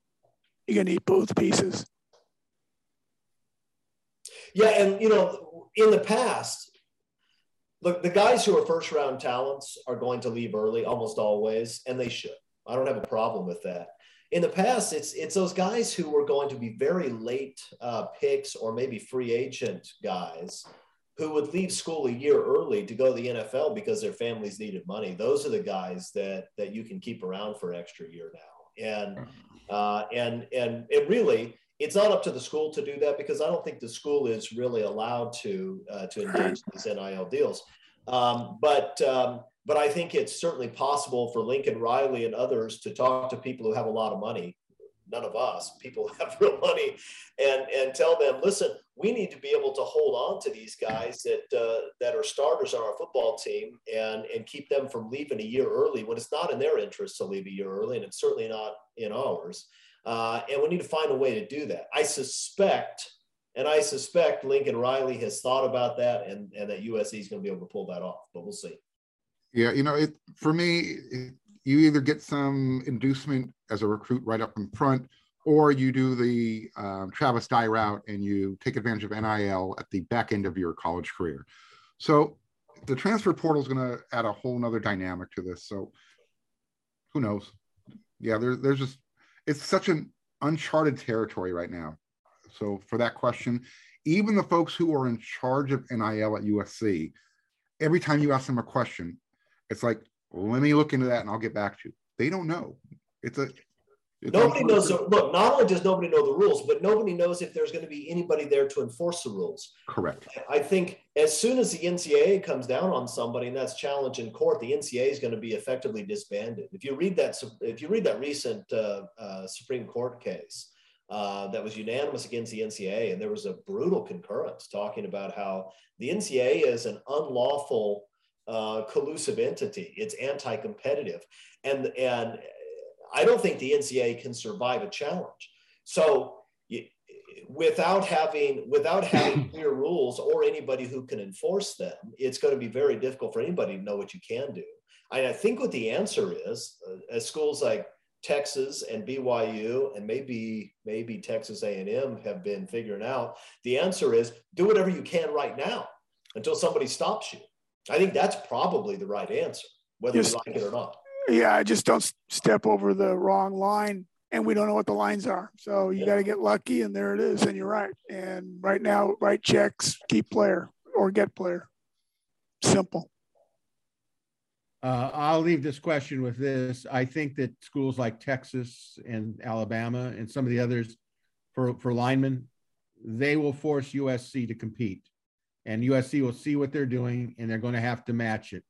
You're gonna need both pieces. Yeah, and you know, in the past, look, the guys who are first round talents are going to leave early almost always, and they should. I don't have a problem with that in the past, it's it's those guys who were going to be very late uh, picks or maybe free agent guys who would leave school a year early to go to the NFL because their families needed money. Those are the guys that that you can keep around for an extra year now. And uh, and and it really it's not up to the school to do that because I don't think the school is really allowed to uh, to engage in these NIL deals. Um, but um, but I think it's certainly possible for Lincoln Riley and others to talk to people who have a lot of money. None of us, people have real money, and and tell them, listen, we need to be able to hold on to these guys that uh, that are starters on our football team, and and keep them from leaving a year early when it's not in their interest to leave a year early, and it's certainly not in ours. Uh, and we need to find a way to do that. I suspect, and I suspect Lincoln Riley has thought about that, and and that USC is going to be able to pull that off, but we'll see. Yeah, you know, it for me, it, you either get some inducement as a recruit right up in front, or you do the um, Travis Dye route and you take advantage of NIL at the back end of your college career. So the transfer portal is going to add a whole nother dynamic to this. So who knows? Yeah, there, there's just it's such an uncharted territory right now. So for that question, even the folks who are in charge of NIL at USC, every time you ask them a question, it's like, let me look into that and I'll get back to you. They don't know. It's a it's nobody knows. The, look, not only does nobody know the rules, but nobody knows if there's going to be anybody there to enforce the rules. Correct. I think as soon as the NCAA comes down on somebody and that's challenged in court, the NCAA is going to be effectively disbanded. If you read that, if you read that recent uh, uh, Supreme Court case uh, that was unanimous against the NCAA, and there was a brutal concurrence talking about how the NCAA is an unlawful uh, collusive entity. It's anti-competitive, and and I don't think the NCAA can survive a challenge. So without having without having clear rules or anybody who can enforce them, it's going to be very difficult for anybody to know what you can do. And I think what the answer is, uh, as schools like Texas and BYU and maybe maybe Texas A&M have been figuring out, the answer is do whatever you can right now until somebody stops you. I think that's probably the right answer, whether you like it or not. Yeah, I just don't step over the wrong line, and we don't know what the lines are. So you yeah. got to get lucky, and there it is. And you're right. And right now, write checks, keep player or get player. Simple. Uh, I'll leave this question with this. I think that schools like Texas and Alabama and some of the others for, for linemen, they will force USC to compete. And USC will see what they're doing and they're going to have to match it.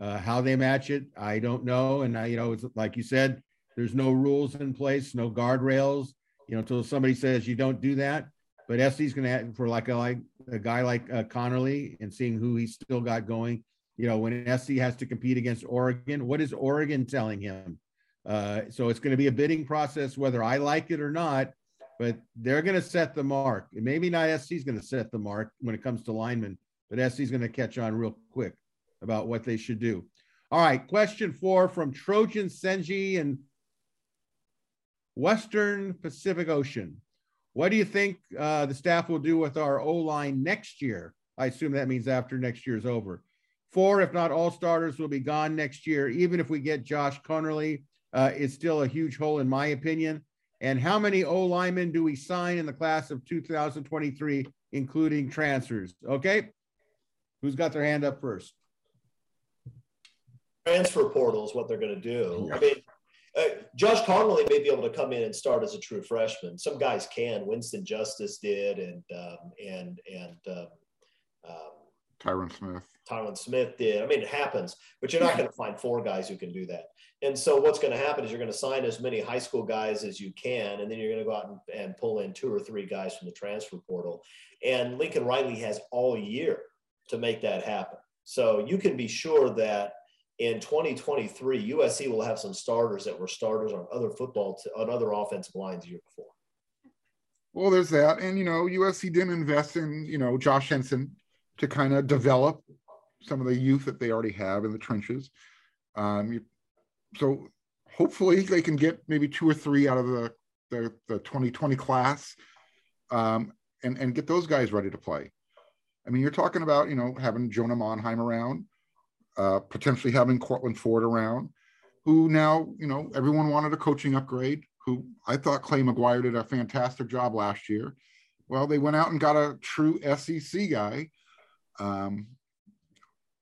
Uh, how they match it, I don't know. And I, you know, it's like you said, there's no rules in place, no guardrails, you know, until somebody says you don't do that. But SC's going to have for like a, like a guy like uh, Conerly and seeing who he's still got going you know, when SC has to compete against Oregon, what is Oregon telling him? Uh, so it's going to be a bidding process, whether I like it or not, but they're going to set the mark. And maybe not SC is going to set the mark when it comes to linemen, but SC is going to catch on real quick about what they should do. All right, question four from Trojan Senji and Western Pacific Ocean. What do you think uh, the staff will do with our O line next year? I assume that means after next year's over. Four, if not all starters, will be gone next year. Even if we get Josh Conerly, uh, it's still a huge hole, in my opinion. And how many O linemen do we sign in the class of 2023, including transfers? Okay. Who's got their hand up first? Transfer portal is what they're going to do. I mean, uh, Josh Conerly may be able to come in and start as a true freshman. Some guys can. Winston Justice did, and um, and and um, um, Tyron Smith. Tyron Smith did. I mean, it happens, but you're not mm-hmm. going to find four guys who can do that. And so what's going to happen is you're going to sign as many high school guys as you can, and then you're going to go out and, and pull in two or three guys from the transfer portal. And Lincoln Riley has all year to make that happen. So you can be sure that in 2023, USC will have some starters that were starters on other football, t- on other offensive lines the year before. Well, there's that. And, you know, USC didn't invest in, you know, Josh Henson to kind of develop some of the youth that they already have in the trenches. Um, so hopefully they can get maybe two or three out of the the, the 2020 class um, and, and get those guys ready to play. I mean, you're talking about, you know, having Jonah Monheim around, uh, potentially having Cortland Ford around, who now, you know, everyone wanted a coaching upgrade, who I thought Clay McGuire did a fantastic job last year. Well, they went out and got a true SEC guy um,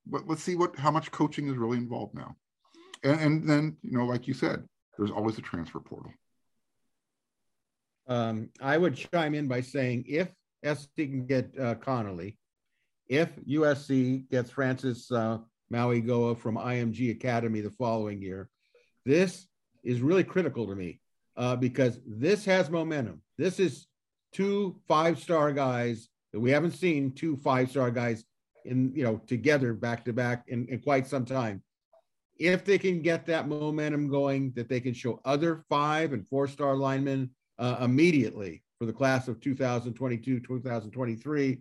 but let's see what how much coaching is really involved now. And, and then, you know, like you said, there's always a transfer portal. Um, I would chime in by saying if SC can get uh, Conerly, if USC gets Francis uh, Mauigoa from IMG Academy the following year, this is really critical to me uh, because this has momentum. This is two five star guys that we haven't seen two five star guys in you know together back to back in, in quite some time. If they can get that momentum going, that they can show other five and four star linemen uh, immediately for the class of 2022 2023.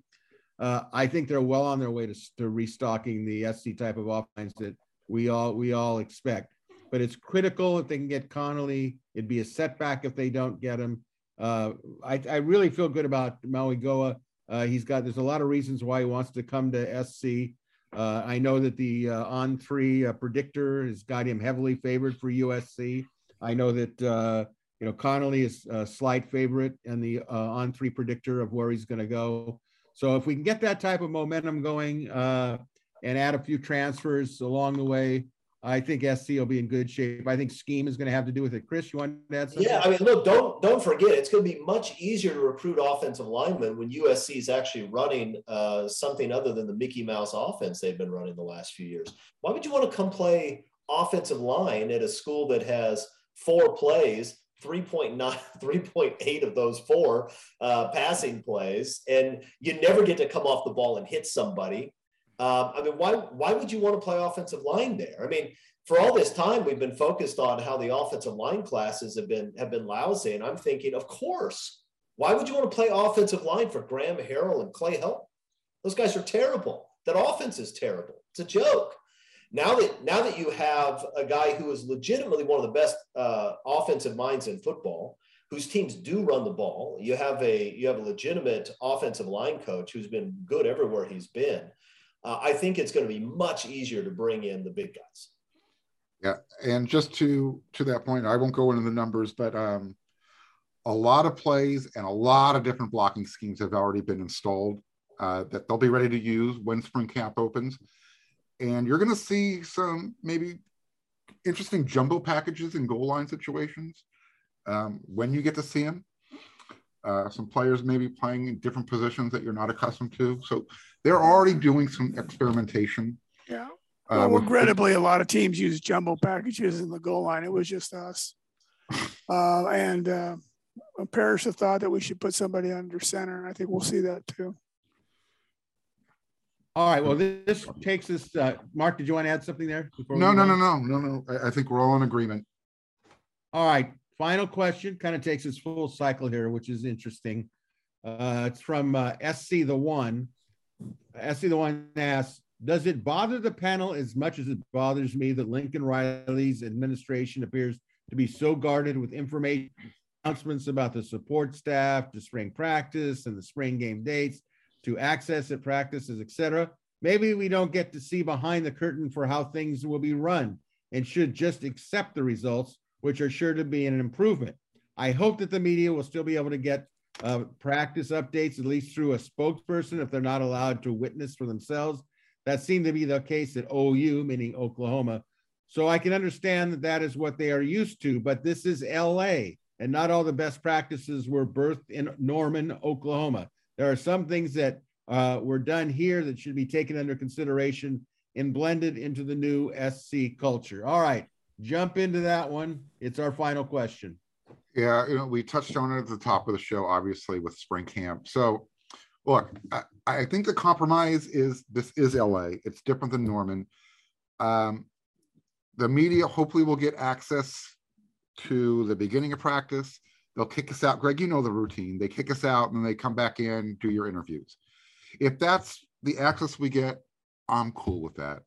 Uh, I think they're well on their way to, to restocking the SC type of offense that we all we all expect. But it's critical if they can get Conerly. It'd be a setback if they don't get him. Uh, I, I, really feel good about Mauigoa. Uh, he's got there's a lot of reasons why he wants to come to SC. Uh, I know that the uh, on three uh, predictor has got him heavily favored for USC. I know that uh, you know Conerly is a slight favorite and the uh, on three predictor of where he's going to go. So if we can get that type of momentum going and add a few transfers along the way, I think SC will be in good shape. I think scheme is going to have to do with it. Chris, you want to add something? Yeah, I mean, look, don't don't forget, it's going to be much easier to recruit offensive linemen when USC is actually running uh, something other than the Mickey Mouse offense they've been running the last few years. Why would you want to come play offensive line at a school that has four plays 3.9 3.8 of those four uh, passing plays and you never get to come off the ball and hit somebody um, I mean, why why would you want to play offensive line there? I mean, for all this time, we've been focused on how the offensive line classes have been have been lousy, and I'm thinking, of course, why would you want to play offensive line for Graham Harrell and Clay Helton? Those guys are terrible. That offense is terrible. It's a joke. Now that now that you have a guy who is legitimately one of the best uh, offensive minds in football, whose teams do run the ball, you have a you have a legitimate offensive line coach who's been good everywhere he's been. Uh, I think it's going to be much easier to bring in the big guys. Yeah, and just to to that point, I won't go into the numbers, but um, a lot of plays and a lot of different blocking schemes have already been installed uh, that they'll be ready to use when spring camp opens. And you're going to see some maybe interesting jumbo packages in goal line situations um, when you get to see them. Uh, some players maybe playing in different positions that you're not accustomed to. So they're already doing some experimentation. Yeah. Uh, well, regrettably, a lot of teams use jumbo packages in the goal line. It was just us. Uh, and uh, Parrish have thought that we should put somebody under center. And I think we'll see that too. All right. Well, this takes us. Uh, Mark, did you want to add something there? No, no, no, no, no, no. I, I think we're all in agreement. All right. Final question kind of takes us full cycle here, which is interesting. Uh, it's from uh, SC the One. SC the One asks, does it bother the panel as much as it bothers me that Lincoln Riley's administration appears to be so guarded with information announcements about the support staff to spring practice and the spring game dates to access at practices, etc. Maybe we don't get to see behind the curtain for how things will be run and should just accept the results, which are sure to be an improvement. I hope that the media will still be able to get uh, practice updates, at least through a spokesperson, if they're not allowed to witness for themselves. That seemed to be the case at OU, meaning Oklahoma. So I can understand that that is what they are used to, but this is LA, and not all the best practices were birthed in Norman, Oklahoma. There are some things that uh, were done here that should be taken under consideration and blended into the new SC culture. All right, jump into that one. It's our final question. Yeah, you know, we touched on it at the top of the show, obviously, with spring camp. So, look, I, I think the compromise is this is LA. It's different than Norman. Um, the media hopefully will get access to the beginning of practice They'll kick us out. Greg, you know the routine. They kick us out and then they come back in, do your interviews. If that's the access we get, I'm cool with that.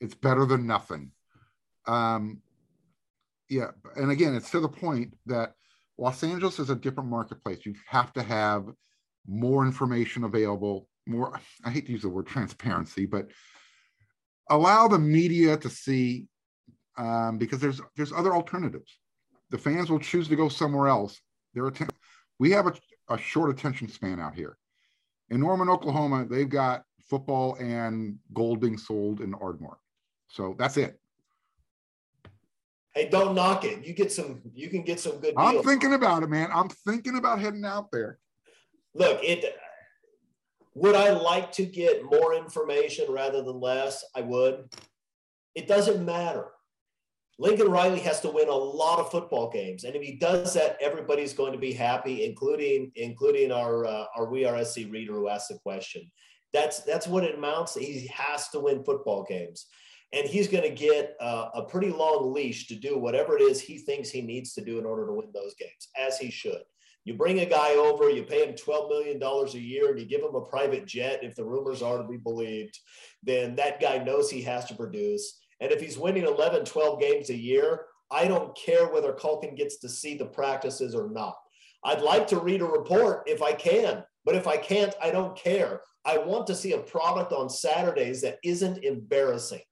It's better than nothing. Um, yeah. And again, it's to the point that Los Angeles is a different marketplace. You have to have more information available, more, I hate to use the word transparency, but allow the media to see um, because there's there's other alternatives the fans will choose to go somewhere else. Their atten- we have a, a short attention span out here. In Norman, Oklahoma, they've got football and gold being sold in Ardmore. So that's it. Hey, don't knock it. You get some. You can get some good. I'm thinking about it, man. I'm thinking about heading out there. Look, it. Would I like to get more information rather than less? I would. It doesn't matter. Lincoln Riley has to win a lot of football games, and if he does that, everybody's going to be happy, including including our uh, our We Are SC reader who asked the question. That's that's what it amounts. To. He has to win football games, and he's going to get uh, a pretty long leash to do whatever it is he thinks he needs to do in order to win those games, as he should. You bring a guy over, you pay him $12 million a year, and you give him a private jet, if the rumors are to be believed, then that guy knows he has to produce and if he's winning 11, 12 games a year, I don't care whether Kulkin gets to see the practices or not. I'd like to read a report if I can, but if I can't, I don't care. I want to see a product on Saturdays that isn't embarrassing.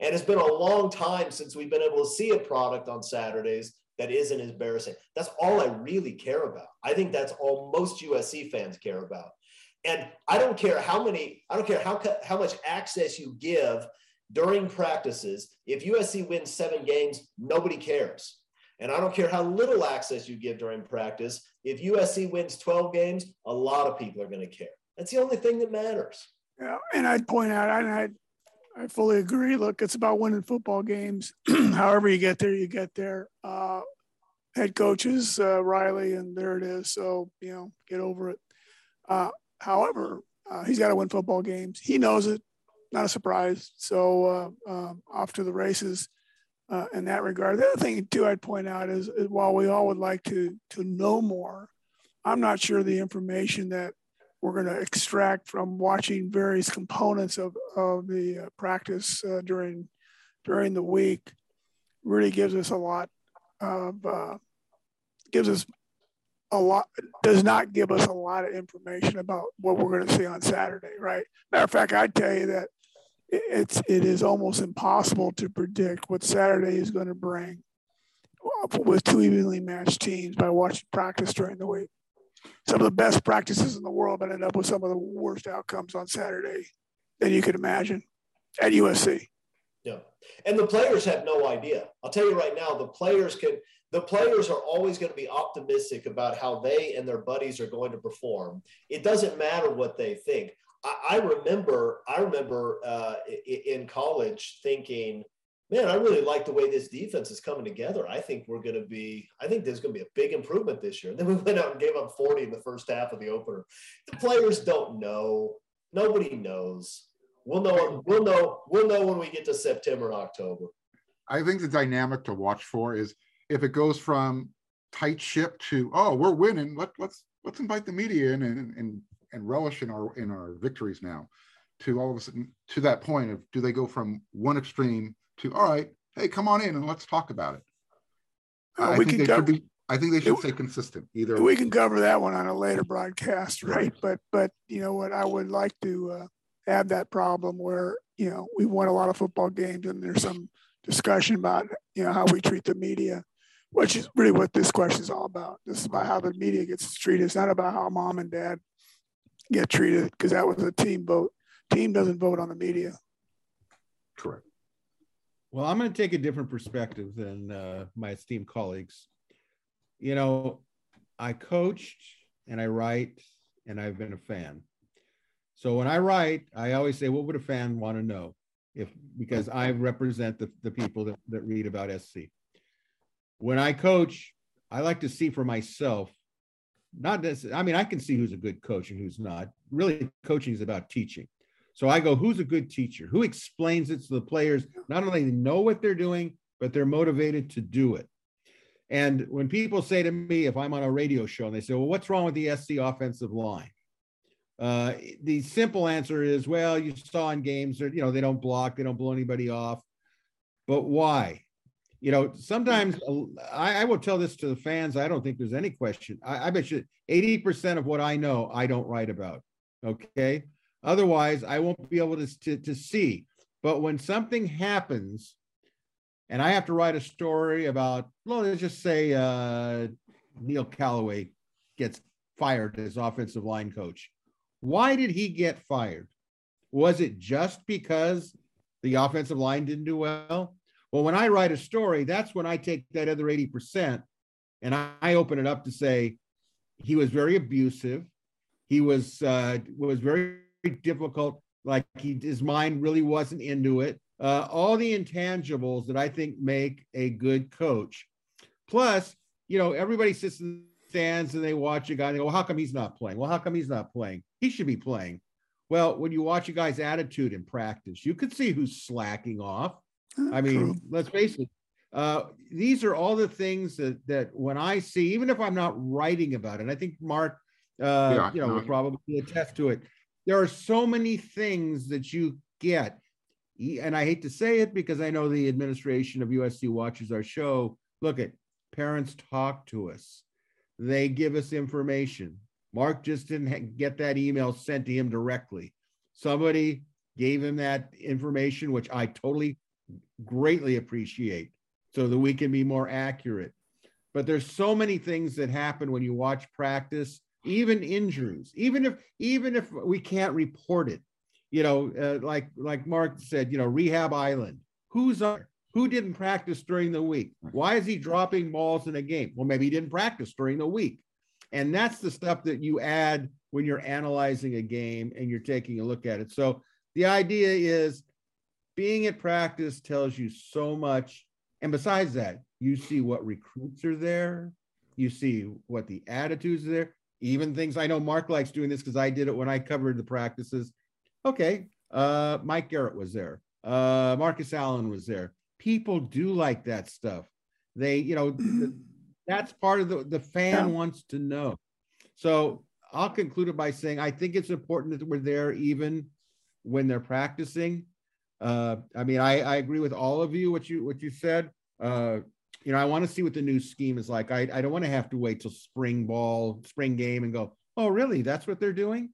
And it's been a long time since we've been able to see a product on Saturdays that isn't embarrassing. That's all I really care about. I think that's all most USC fans care about. And I don't care how many, I don't care how, how much access you give during practices, if USC wins seven games, nobody cares. And I don't care how little access you give during practice. If USC wins 12 games, a lot of people are going to care. That's the only thing that matters. Yeah, and I'd point out, and I, I fully agree. Look, it's about winning football games. However you get there, you get there. Uh, head coaches, uh, Riley, and there it is. So you know, get over it. Uh, however, uh, he's got to win football games. He knows it not a surprise. So uh, um, off to the races uh, in that regard. The other thing too I'd point out is, is, while we all would like to to know more, I'm not sure the information that we're going to extract from watching various components of, of the uh, practice uh, during during the week really gives us a lot of uh, gives us a lot does not give us a lot of information about what we're going to see on Saturday, right? Matter of fact, I'd tell you that it's it is almost impossible to predict what Saturday is going to bring with two evenly matched teams by watching practice during the week. Some of the best practices in the world, but end up with some of the worst outcomes on Saturday than you could imagine at USC. Yeah, and the players have no idea. I'll tell you right now, the players can. The players are always going to be optimistic about how they and their buddies are going to perform. It doesn't matter what they think. I, I remember, I remember uh, in college thinking, man, I really like the way this defense is coming together. I think we're going to be, I think there's going to be a big improvement this year. And then we went out and gave up 40 in the first half of the opener. The players don't know. Nobody knows. We'll know. We'll know. We'll know when we get to September and October. I think the dynamic to watch for is if it goes from tight ship to oh we're winning. Let let's let's invite the media in and and and relish in our in our victories now. To all of a sudden to that point of do they go from one extreme to all right, hey, come on in and let's talk about it. I think they cover, should be. I think they should stay consistent. Either we can cover that one on a later broadcast, right? But but you know what, I would like to uh, have that problem where you know we won a lot of football games and there's some discussion about you know how we treat the media, which is really what this question is all about. This is about how the media gets treated. It's not about how mom and dad get treated because that was a team vote. Team doesn't vote on the media. Correct. Well, I'm going to take a different perspective than uh, my esteemed colleagues. You know, I coached and I write and I've been a fan. So when I write, I always say, what would a fan want to know? If because I represent the, the people that, that read about SC. When I coach, I like to see for myself, not this, I mean, I can see who's a good coach and who's not. Really, coaching is about teaching. So I go, who's a good teacher? Who explains it so the players not only know what they're doing, but they're motivated to do it. And when people say to me, if I'm on a radio show and they say, well, what's wrong with the SC offensive line? Uh, the simple answer is, well, you saw in games, that you know, they don't block, they don't blow anybody off. But why? You know, sometimes I, I will tell this to the fans. I don't think there's any question. I, I bet you 80% of what I know, I don't write about. Okay. Otherwise, I won't be able to, to, to see. But when something happens, and I have to write a story about, well, let's just say uh, Neil Callaway gets fired as offensive line coach. Why did he get fired? Was it just because the offensive line didn't do well? Well, when I write a story, that's when I take that other 80% and I, open it up to say he was very abusive. He was uh, was very difficult. Like he, his mind really wasn't into it. Uh, all the intangibles that I think make a good coach. Plus, you know, everybody sits in the stands and they watch a guy and they go, well, how come he's not playing? Well, how come he's not playing? He should be playing. Well, when you watch a guy's attitude in practice, you could see who's slacking off. I mean, True. let's face it. Uh, these are all the things that that when I see, even if I'm not writing about it, I think Mark, uh, yeah, you know, no. will probably attest to it there are so many things that you get. And I hate to say it because I know the administration of USC watches our show. Look at parents talk to us. They give us information. Mark just didn't get that email sent to him directly. Somebody gave him that information, which I totally greatly appreciate so that we can be more accurate. But there's so many things that happen when you watch practice even injuries, even if even if we can't report it, you know, uh, like like Mark said, you know, rehab island. Who's on? Who didn't practice during the week? Why is he dropping balls in a game? Well, maybe he didn't practice during the week. And that's the stuff that you add when you're analyzing a game and you're taking a look at it. So the idea is being at practice tells you so much. And besides that, you see what recruits are there, you see what the attitudes are there even things I know Mark likes doing this because I did it when I covered the practices. Okay, uh, Mike Garrett was there. Uh, Marcus Allen was there. People do like that stuff. They, you know, that's part of the the fan yeah. wants to know. So I'll conclude it by saying I think it's important that we're there even when they're practicing. Uh, I mean, I, I agree with all of you what you what you said. Uh, you know, I want to see what the new scheme is like. I, I don't want to have to wait till spring ball, spring game, and go, oh, really? That's what they're doing.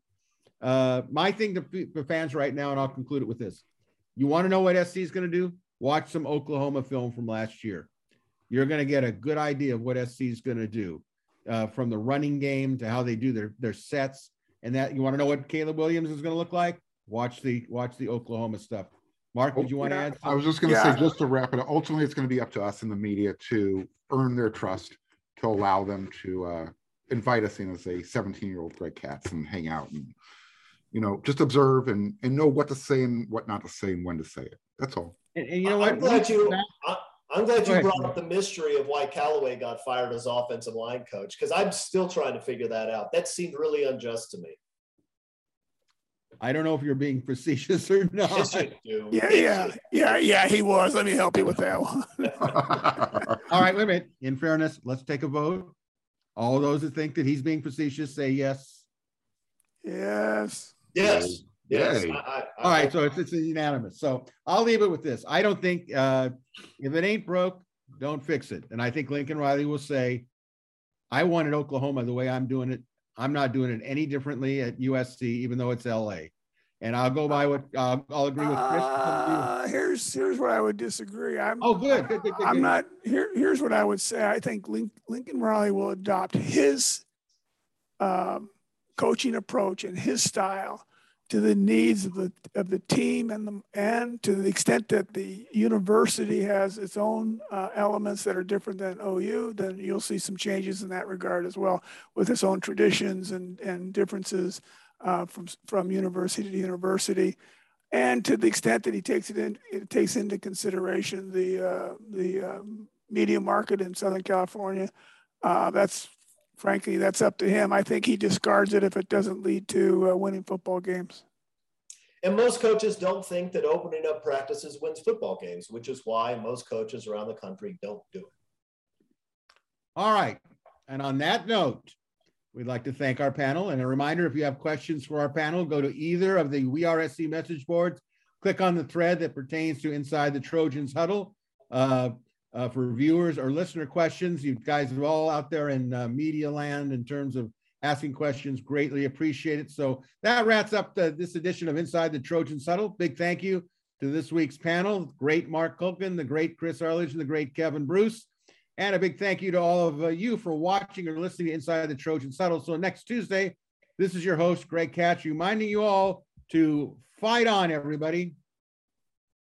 Uh, my thing to, to fans right now, and I'll conclude it with this: you want to know what SC is going to do? Watch some Oklahoma film from last year. You're going to get a good idea of what SC is going to do, uh, from the running game to how they do their their sets, and that you want to know what Caleb Williams is going to look like. Watch the watch the Oklahoma stuff. Mark, did you want to add? Something? I was just going to Yeah. say, just to wrap it up, ultimately, it's going to be up to us in the media to earn their trust, to allow them to uh, invite us in as a 17 year old Greg Katz and hang out and, you know, just observe and, and know what to say and what not to say and when to say it. That's all. And, and you know what? I'm glad you. I, I'm glad you ahead, brought up the mystery of why Callaway got fired as offensive line coach because I'm still trying to figure that out. That seemed really unjust to me. I don't know if you're being facetious or not. Yes, you do. Yeah, yeah, yeah, yeah. He was. Let me help you with that one. All right, wait a minute. In fairness, let's take a vote. All those that think that he's being facetious say yes. yes. Yes. Yes. I, I, All right, so it's, it's unanimous. So I'll leave it with this. I don't think uh, if it ain't broke, don't fix it. And I think Lincoln Riley will say, I wanted Oklahoma the way I'm doing it. I'm not doing it any differently at USC, even though it's LA. And I'll go by what uh, I'll agree with Chris. Uh, here's here's where I would disagree. I'm oh, good. good, good, good, I'm not here. Here's what I would say. I think Lincoln Riley will adopt his um, coaching approach and his style to the needs of the of the team and the and to the extent that the university has its own uh, elements that are different than OU, then you'll see some changes in that regard as well, with its own traditions and and differences uh, from from university to university and to the extent that he takes it in, it takes into consideration the uh, the um, media market in Southern California. Uh, that's frankly that's up to him. I think he discards it if it doesn't lead to uh, winning football games. And most coaches don't think that opening up practices wins football games, which is why most coaches around the country don't do it. All right. And on that note, we'd like to thank our panel. And a reminder if you have questions for our panel, go to either of the We Are SC message boards, click on the thread that pertains to Inside the Trojans Huddle. Uh, uh, for viewers or listener questions, you guys are all out there in uh, media land in terms of asking questions. Greatly appreciate it. So that wraps up the, this edition of Inside the Trojan Huddle. Big thank you to this week's panel, great Mark Kulkin, the great Chris Arledge, and the great Kevin Bruce. And a big thank you to all of uh, you for watching or listening to Inside the Trojans Huddle. So next Tuesday, this is your host, Greg Katz, reminding you all to fight on, everybody.